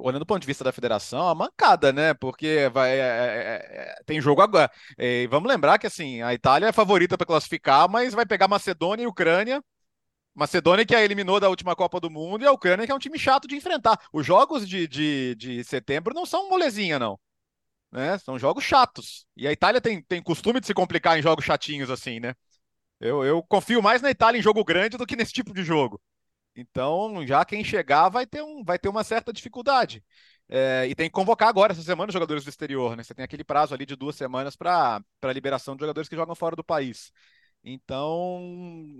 olhando do ponto de vista da federação, a mancada, né? Porque vai, é, é, é tem jogo agora. E vamos lembrar que assim, a Itália é favorita para classificar, mas vai pegar Macedônia e Ucrânia. Macedônia que a eliminou da última Copa do Mundo e a Ucrânia que é um time chato de enfrentar. Os jogos de, de, de setembro não são molezinha, não. Né? São jogos chatos. E a Itália tem, tem costume de se complicar em jogos chatinhos assim, né? Eu, eu confio mais na Itália em jogo grande do que nesse tipo de jogo. Então, já quem chegar vai ter, um, vai ter uma certa dificuldade. É, e tem que convocar agora, essa semana, os jogadores do exterior, né? Você tem aquele prazo ali de duas semanas para a liberação de jogadores que jogam fora do país. Então,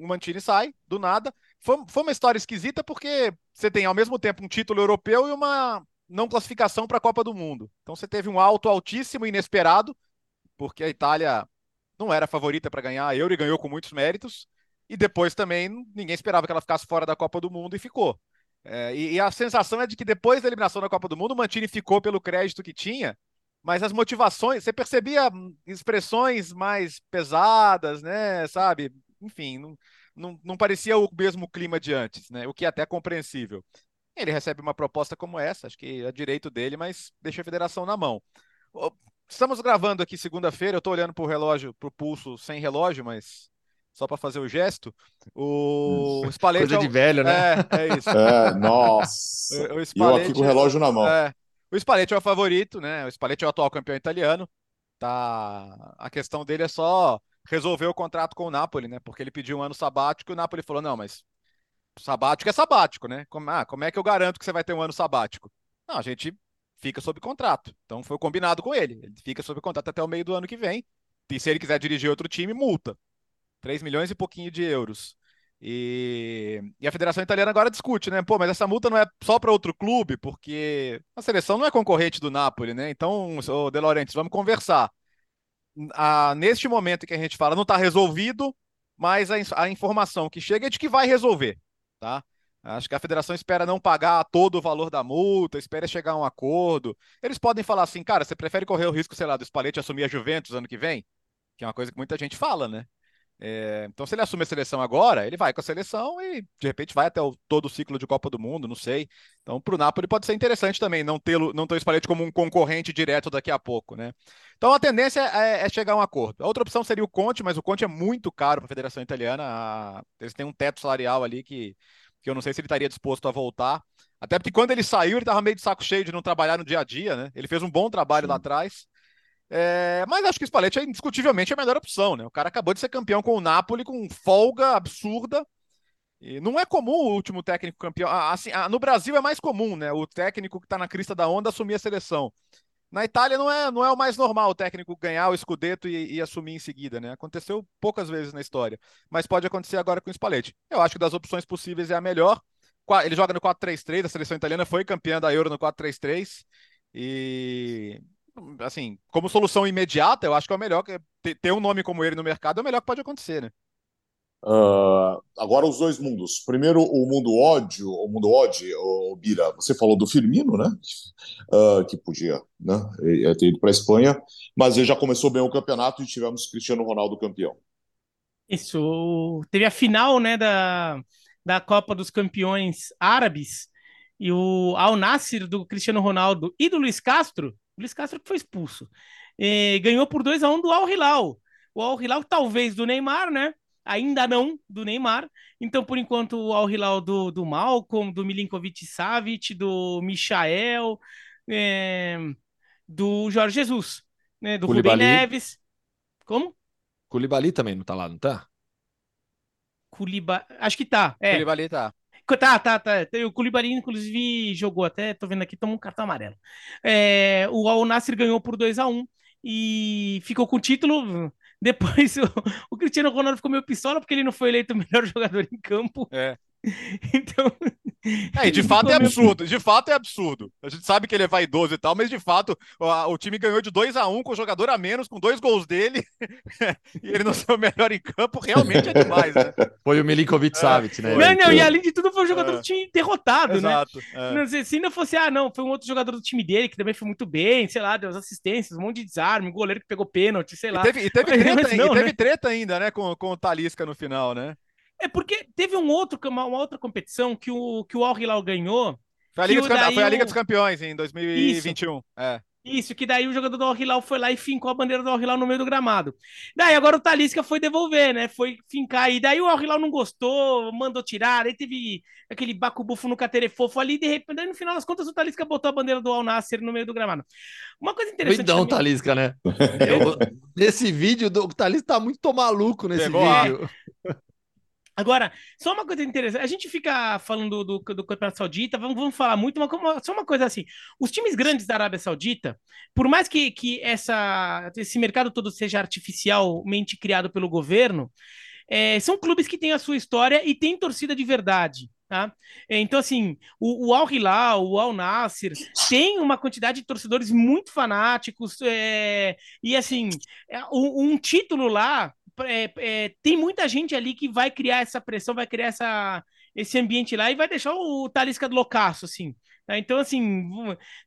o Mantini sai do nada. Foi, foi uma história esquisita porque você tem ao mesmo tempo um título europeu e uma não classificação para a Copa do Mundo. Então você teve um alto altíssimo inesperado, porque a Itália não era favorita para ganhar a Euro e ganhou com muitos méritos. E depois também ninguém esperava que ela ficasse fora da Copa do Mundo e ficou. É, e, e, a sensação é de que depois da eliminação da Copa do Mundo, o Mantini ficou pelo crédito que tinha, mas as motivações, você percebia expressões mais pesadas, né? Sabe? Enfim, não, não, não parecia o mesmo clima de antes, né? O que é até compreensível. Ele recebe uma proposta como essa, acho que é direito dele, mas deixa a federação na mão. Estamos gravando aqui segunda-feira, eu estou olhando para o relógio, para o pulso sem relógio, mas só para fazer o gesto. O Spalletti Coisa é o... de velho, né? É, é isso. É, nossa. O, o Spalletti... eu aqui com o relógio na mão. É, o Spalletti é o favorito, né? O Spalletti é o atual campeão italiano. Tá... A questão dele é só resolver o contrato com o Napoli, né? Porque ele pediu um ano sabático e o Napoli falou: não, mas sabático é sabático, né? Como, ah, como é que eu garanto que você vai ter um ano sabático? Não, a gente fica sob contrato. Então foi combinado com ele. Ele fica sob contrato até o meio do ano que vem. E se ele quiser dirigir outro time, multa. 3 milhões e pouquinho de euros. E, e, a Federação Italiana agora discute, né? Pô, mas essa multa não é só para outro clube, porque a seleção não é concorrente do Napoli, né? Então, De Laurentiis, vamos conversar. Neste momento que a gente fala, não está resolvido, mas a, a, informação que chega é de que vai resolver, tá? Acho que a federação espera não pagar todo o valor da multa, espera chegar a um acordo. Eles podem falar assim, cara, você prefere correr o risco, sei lá, do Spalletti assumir a Juventus ano que vem? Que é uma coisa que muita gente fala, né? É, então, se ele assume a seleção agora, ele vai com a seleção e de repente vai até o, todo o ciclo de Copa do Mundo, não sei. Então, para o Napoli pode ser interessante também não ter não ter o Spalletti como um concorrente direto daqui a pouco, né? Então, a tendência é, é, chegar a um acordo. A outra opção seria o Conte, mas o Conte é muito caro para a Federação Italiana. A, eles têm um teto salarial ali que, que eu não sei se ele estaria disposto a voltar. Até porque quando ele saiu, ele estava meio de saco cheio de não trabalhar no dia a dia, né? Ele fez um bom trabalho Sim. lá atrás. É, mas acho que o Spalletti é indiscutivelmente a melhor opção, né? O cara acabou de ser campeão com o Napoli com folga absurda. E não é comum o último técnico campeão. Assim, no Brasil é mais comum, né? O técnico que está na crista da onda assumir a seleção. Na Itália não é, não é o mais normal o técnico ganhar o Scudetto e, e, assumir em seguida, né? Aconteceu poucas vezes na história, mas pode acontecer agora com o Spalletti. Eu acho que das opções possíveis é a melhor. Ele joga no 4-3-3, a seleção italiana foi campeã da Euro no 4-3-3 e assim, como solução imediata, eu acho que é o melhor. Ter um nome como ele no mercado é o melhor que pode acontecer, né? Uh, agora os dois mundos. Primeiro, o mundo ódio, o mundo ódio, o Bira, você falou do Firmino, né? Uh, que podia né? ter ido para a Espanha, mas ele já começou bem o campeonato e tivemos Cristiano Ronaldo campeão. Isso, teve a final, né, da, da Copa dos Campeões Árabes e o Al Nassr do Cristiano Ronaldo e do Luiz Castro Luiz Castro que foi expulso. E ganhou por 2 a 1 um do Al Hilal. O Al Hilal talvez do Neymar, né? Ainda não do Neymar. Então, por enquanto, o Al Hilal do, do Malcolm, do Milinkovic Savic, do Michael, é, do Jorge Jesus, né? do Rubem Neves. Como? Culibali também não tá lá, não tá? Culiba... Acho que tá. É. Culibali tá. Tá, tá, tá. O Koulibaly, inclusive, jogou até, tô vendo aqui, tomou um cartão amarelo. É, o Al Nasser ganhou por 2 a 1 e ficou com o título. Depois o, o Cristiano Ronaldo ficou meio pistola porque ele não foi eleito o melhor jogador em campo. É. Então. É, e de fato é absurdo, de fato é absurdo. A gente sabe que ele é vaidoso e tal, mas de fato o, o time ganhou de 2 a 1 um, com o jogador a menos, com dois gols dele, e ele não ser o melhor em campo, realmente é demais, né? Foi o Milinkovic é, Savic, né? Não, não, e além de tudo foi um jogador é. do time derrotado, né? Exato, né? É. Não, se, se não fosse, ah, não, foi um outro jogador do time dele que também foi muito bem, sei lá, deu as assistências, um monte de desarme, um goleiro que pegou pênalti, sei lá. E teve, e teve, treta, não, e teve né? treta ainda, né, com, com o Talisca no final, né? É porque teve um outro, uma, uma outra competição que o, que o Al Hilal ganhou. Foi a, Liga dos, foi a Liga dos Campeões em 2021. Isso. É. Isso, que daí o jogador do Al Hilal foi lá e fincou a bandeira do Al Hilal no meio do gramado. Daí agora o Talisca foi devolver, né? Foi fincar. E daí o Al Hilal não gostou, mandou tirar. Aí teve aquele bafo no caterefofo ali. De repente, daí no final das contas, o Talisca botou a bandeira do Al Nasser no meio do gramado. Uma coisa interessante. Cuidão, também... Talisca, né? Eu, nesse vídeo, o Talisca tá muito maluco nesse Pegou vídeo. Agora, só uma coisa interessante, a gente fica falando do, do, do Campeonato Saudita, vamos, vamos falar muito, mas como, só uma coisa assim, os times grandes da Arábia Saudita, por mais que, que essa, esse mercado todo seja artificialmente criado pelo governo, é, são clubes que têm a sua história e têm torcida de verdade. Tá? Então, assim, o, o Al Hilal, o Al Nasser, tem uma quantidade de torcedores muito fanáticos, é, e assim, é, um, um título lá é, é, tem muita gente ali que vai criar essa pressão, vai criar essa, esse ambiente lá e vai deixar o Talisca do loucaço, assim. Tá? Então, assim,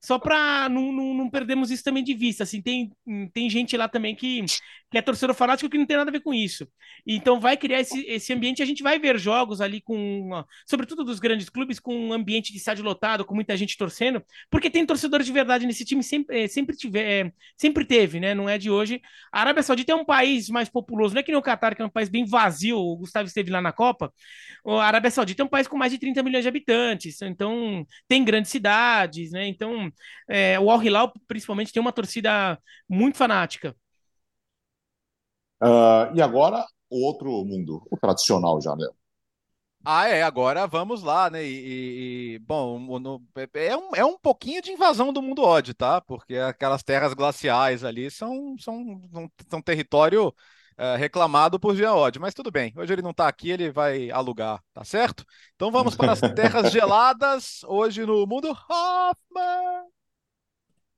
só para não, não, não, perdermos isso também de vista, assim, tem, tem gente lá também que, que é torcedor fanático que não tem nada a ver com isso. Então, vai criar esse, esse ambiente, a gente vai ver jogos ali com, sobretudo dos grandes clubes, com um ambiente de estádio lotado, com muita gente torcendo, porque tem torcedores de verdade nesse time, sempre, é, sempre, tiver, é, sempre teve, né? Não é de hoje. A Arábia Saudita é um país mais populoso, não é que nem o Qatar, que é um país bem vazio, o Gustavo esteve lá na Copa. A Arábia Saudita é um país com mais de 30 milhões de habitantes, então tem grandes cidades, né? Então, é, o Al Hilal, principalmente, tem uma torcida muito fanática. Uh, e agora, o outro mundo, o tradicional já, né? Ah, é, agora vamos lá, né? E, e bom, no, é, um, é um pouquinho de invasão do mundo odd, tá? Porque aquelas terras glaciais ali são, são, são, são território é, reclamado por ódio, mas tudo bem. Hoje ele não está aqui, ele vai alugar, tá certo? Então vamos para as terras geladas, hoje no mundo Hoffman.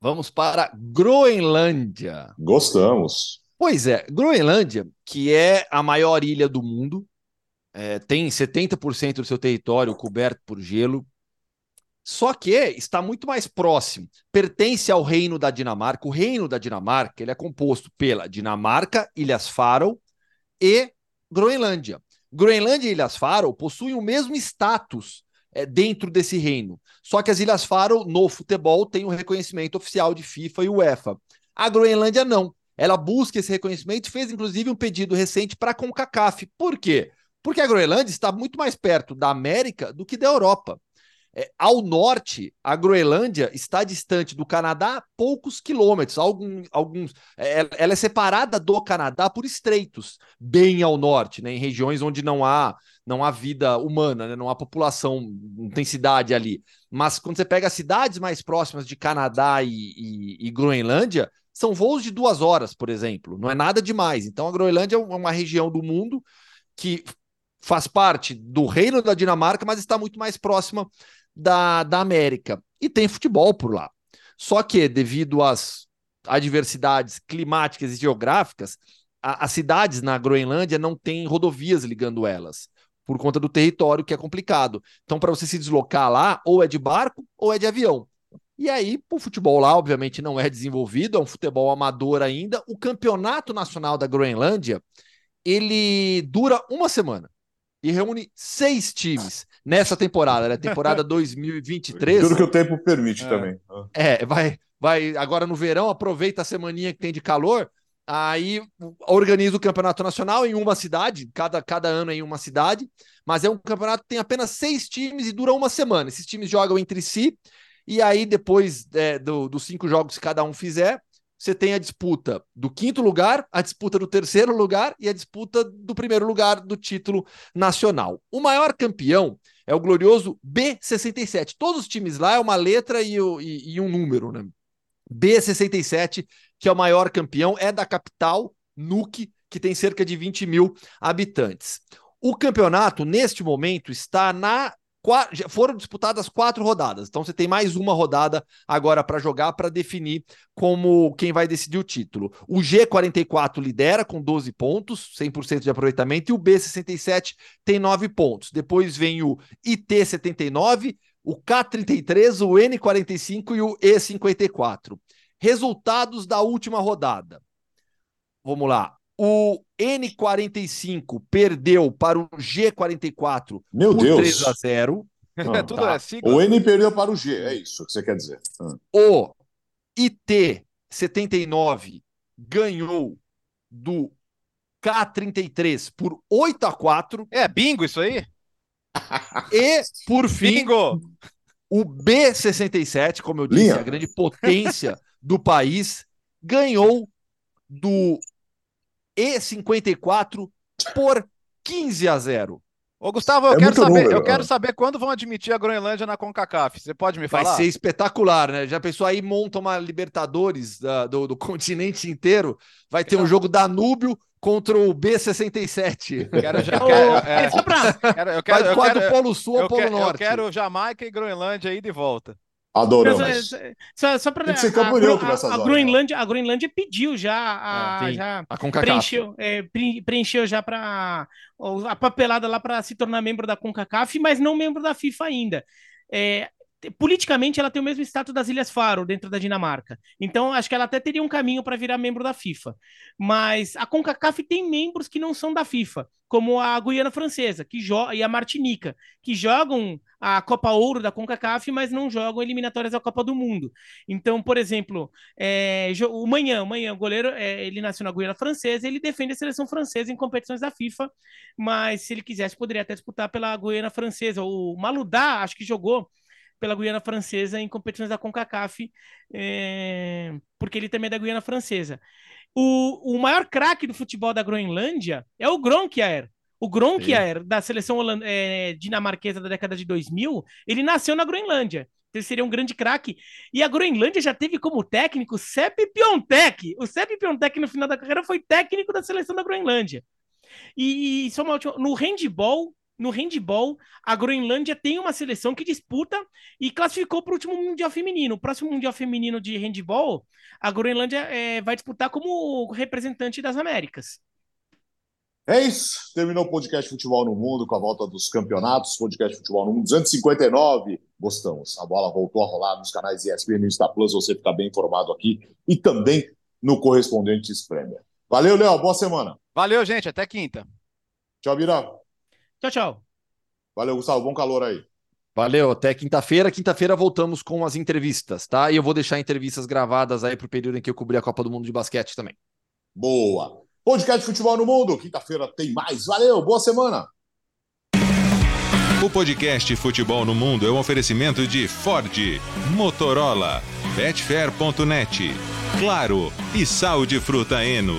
Vamos para Groenlândia. Gostamos. Pois é, Groenlândia, que é a maior ilha do mundo, é, tem 70% do seu território coberto por gelo, só que está muito mais próximo. Pertence ao reino da Dinamarca. O reino da Dinamarca ele é composto pela Dinamarca, Ilhas Faroe e Groenlândia. Groenlândia e Ilhas Faroe possuem o mesmo status é, dentro desse reino. Só que as Ilhas Faroe, no futebol, têm o um reconhecimento oficial de FIFA e UEFA. A Groenlândia não. Ela busca esse reconhecimento e fez, inclusive, um pedido recente para a CONCACAF. Por quê? Porque a Groenlândia está muito mais perto da América do que da Europa. É, ao norte, a Groenlândia está distante do Canadá poucos quilômetros, algum, alguns. É, ela é separada do Canadá por estreitos, bem ao norte, né, em regiões onde não há não há vida humana, né, não há população, não tem cidade ali. Mas quando você pega as cidades mais próximas de Canadá e, e, e Groenlândia, são voos de duas horas, por exemplo. Não é nada demais. Então a Groenlândia é uma região do mundo que faz parte do reino da Dinamarca, mas está muito mais próxima da, da América. E tem futebol por lá. Só que, devido às adversidades climáticas e geográficas, a, as cidades na Groenlândia não têm rodovias ligando elas, por conta do território que é complicado. Então, para você se deslocar lá, ou é de barco ou é de avião. E aí, o futebol lá, obviamente, não é desenvolvido, é um futebol amador ainda. O campeonato nacional da Groenlândia, ele dura uma semana e reúne seis times nessa temporada, né? Temporada 2023. Tudo que o tempo permite é, também. É, vai, vai agora no verão, aproveita a semaninha que tem de calor, aí organiza o campeonato nacional em uma cidade, cada, cada ano em uma cidade, mas é um campeonato que tem apenas seis times e dura uma semana. Esses times jogam entre si, e aí depois é, do, dos cinco jogos que cada um fizer, você tem a disputa do quinto lugar, a disputa do terceiro lugar e a disputa do primeiro lugar do título nacional. O maior campeão é o glorioso B67. Todos os times lá é uma letra e, e, e um número, né? B67, que é o maior campeão, é da capital, Nuke, que tem cerca de 20 mil habitantes. O campeonato, neste momento, está na foram disputadas quatro rodadas, então você tem mais uma rodada agora para jogar para definir como quem vai decidir o título. O G44 lidera com 12 pontos, 100% de aproveitamento, e o B67 tem 9 pontos. Depois vem o IT79, o K33, o N45 e o E54. Resultados da última rodada. Vamos lá. O N45 perdeu para o G44 Meu por Deus. 3 a 0. Ah, tá. é o N perdeu para o G, é isso que você quer dizer. Ah. O IT79 ganhou do K33 por 8 a 4. É bingo isso aí? E, por fim, bingo. o B67, como eu disse, Linha. a grande potência do país, ganhou do E54 por 15 a 0. Ô, Gustavo, eu, é quero saber, número, eu quero saber quando vão admitir a Groenlândia na CONCACAF. Você pode me falar? Vai ser espetacular, né? Já pensou aí, monta uma Libertadores da, do, do, continente inteiro. Vai ter um jogo Danúbio contra o B67. Quero já. Quero, é, quero, eu quero, Vai do Polo Sul ao Polo Norte. Eu quero Jamaica e Groenlândia aí de volta. Adoramos. Só, só para Tem que ser campo neutro nessas a, Groenlândia, a Groenlândia pediu já a, é, já a preencheu, é, preencheu já para a papelada lá para se tornar membro da CONCACAF, mas não membro da FIFA ainda. É, politicamente ela tem o mesmo status das Ilhas Faro dentro da Dinamarca. Então acho que ela até teria um caminho para virar membro da FIFA. Mas a CONCACAF tem membros que não são da FIFA, como a Guiana Francesa, que e a Martinica, que jogam a Copa Ouro da CONCACAF, mas não jogam eliminatórias da Copa do Mundo. Então, por exemplo, é, o Manhã, o Manhã, o goleiro, é, ele nasceu na Guiana Francesa, ele defende a seleção francesa em competições da FIFA, mas se ele quisesse, poderia até disputar pela Guiana Francesa. O Maludá, acho que jogou pela Guiana Francesa em competições da CONCACAF, é, porque ele também é da Guiana Francesa. O, o maior craque do futebol da Groenlândia é o Gronkiaer. O Gronkiaer, da seleção é, dinamarquesa da década de 2000, ele nasceu na Groenlândia. Então ele seria um grande craque. E a Groenlândia já teve como técnico Sepp Piontek. O Sepp Piontek, no final da carreira, foi técnico da seleção da Groenlândia. E, e só uma última, no handball, no handball, a Groenlândia tem uma seleção que disputa e classificou para o último Mundial Feminino. O próximo Mundial Feminino de handball, a Groenlândia é, vai disputar como representante das Américas. É isso. Terminou o podcast Futebol no Mundo com a volta dos campeonatos. Podcast Futebol no Mundo 259. Gostamos. A bola voltou a rolar nos canais ESPN e Insta Plus. Você fica bem informado aqui e também no Correspondentes Premier. Valeu, Léo. Boa semana. Valeu, gente. Até quinta. Tchau, Virá. Tchau, tchau. Valeu, Gustavo. Bom calor aí. Valeu, até quinta-feira. Quinta-feira voltamos com as entrevistas, tá? E eu vou deixar entrevistas gravadas aí para o período em que eu cobri a Copa do Mundo de basquete também. Boa. Podcast Futebol no Mundo. Quinta-feira tem mais. Valeu, boa semana. O podcast Futebol no Mundo é um oferecimento de Ford, Motorola, Betfair.net, Claro e Sal de Fruta Eno.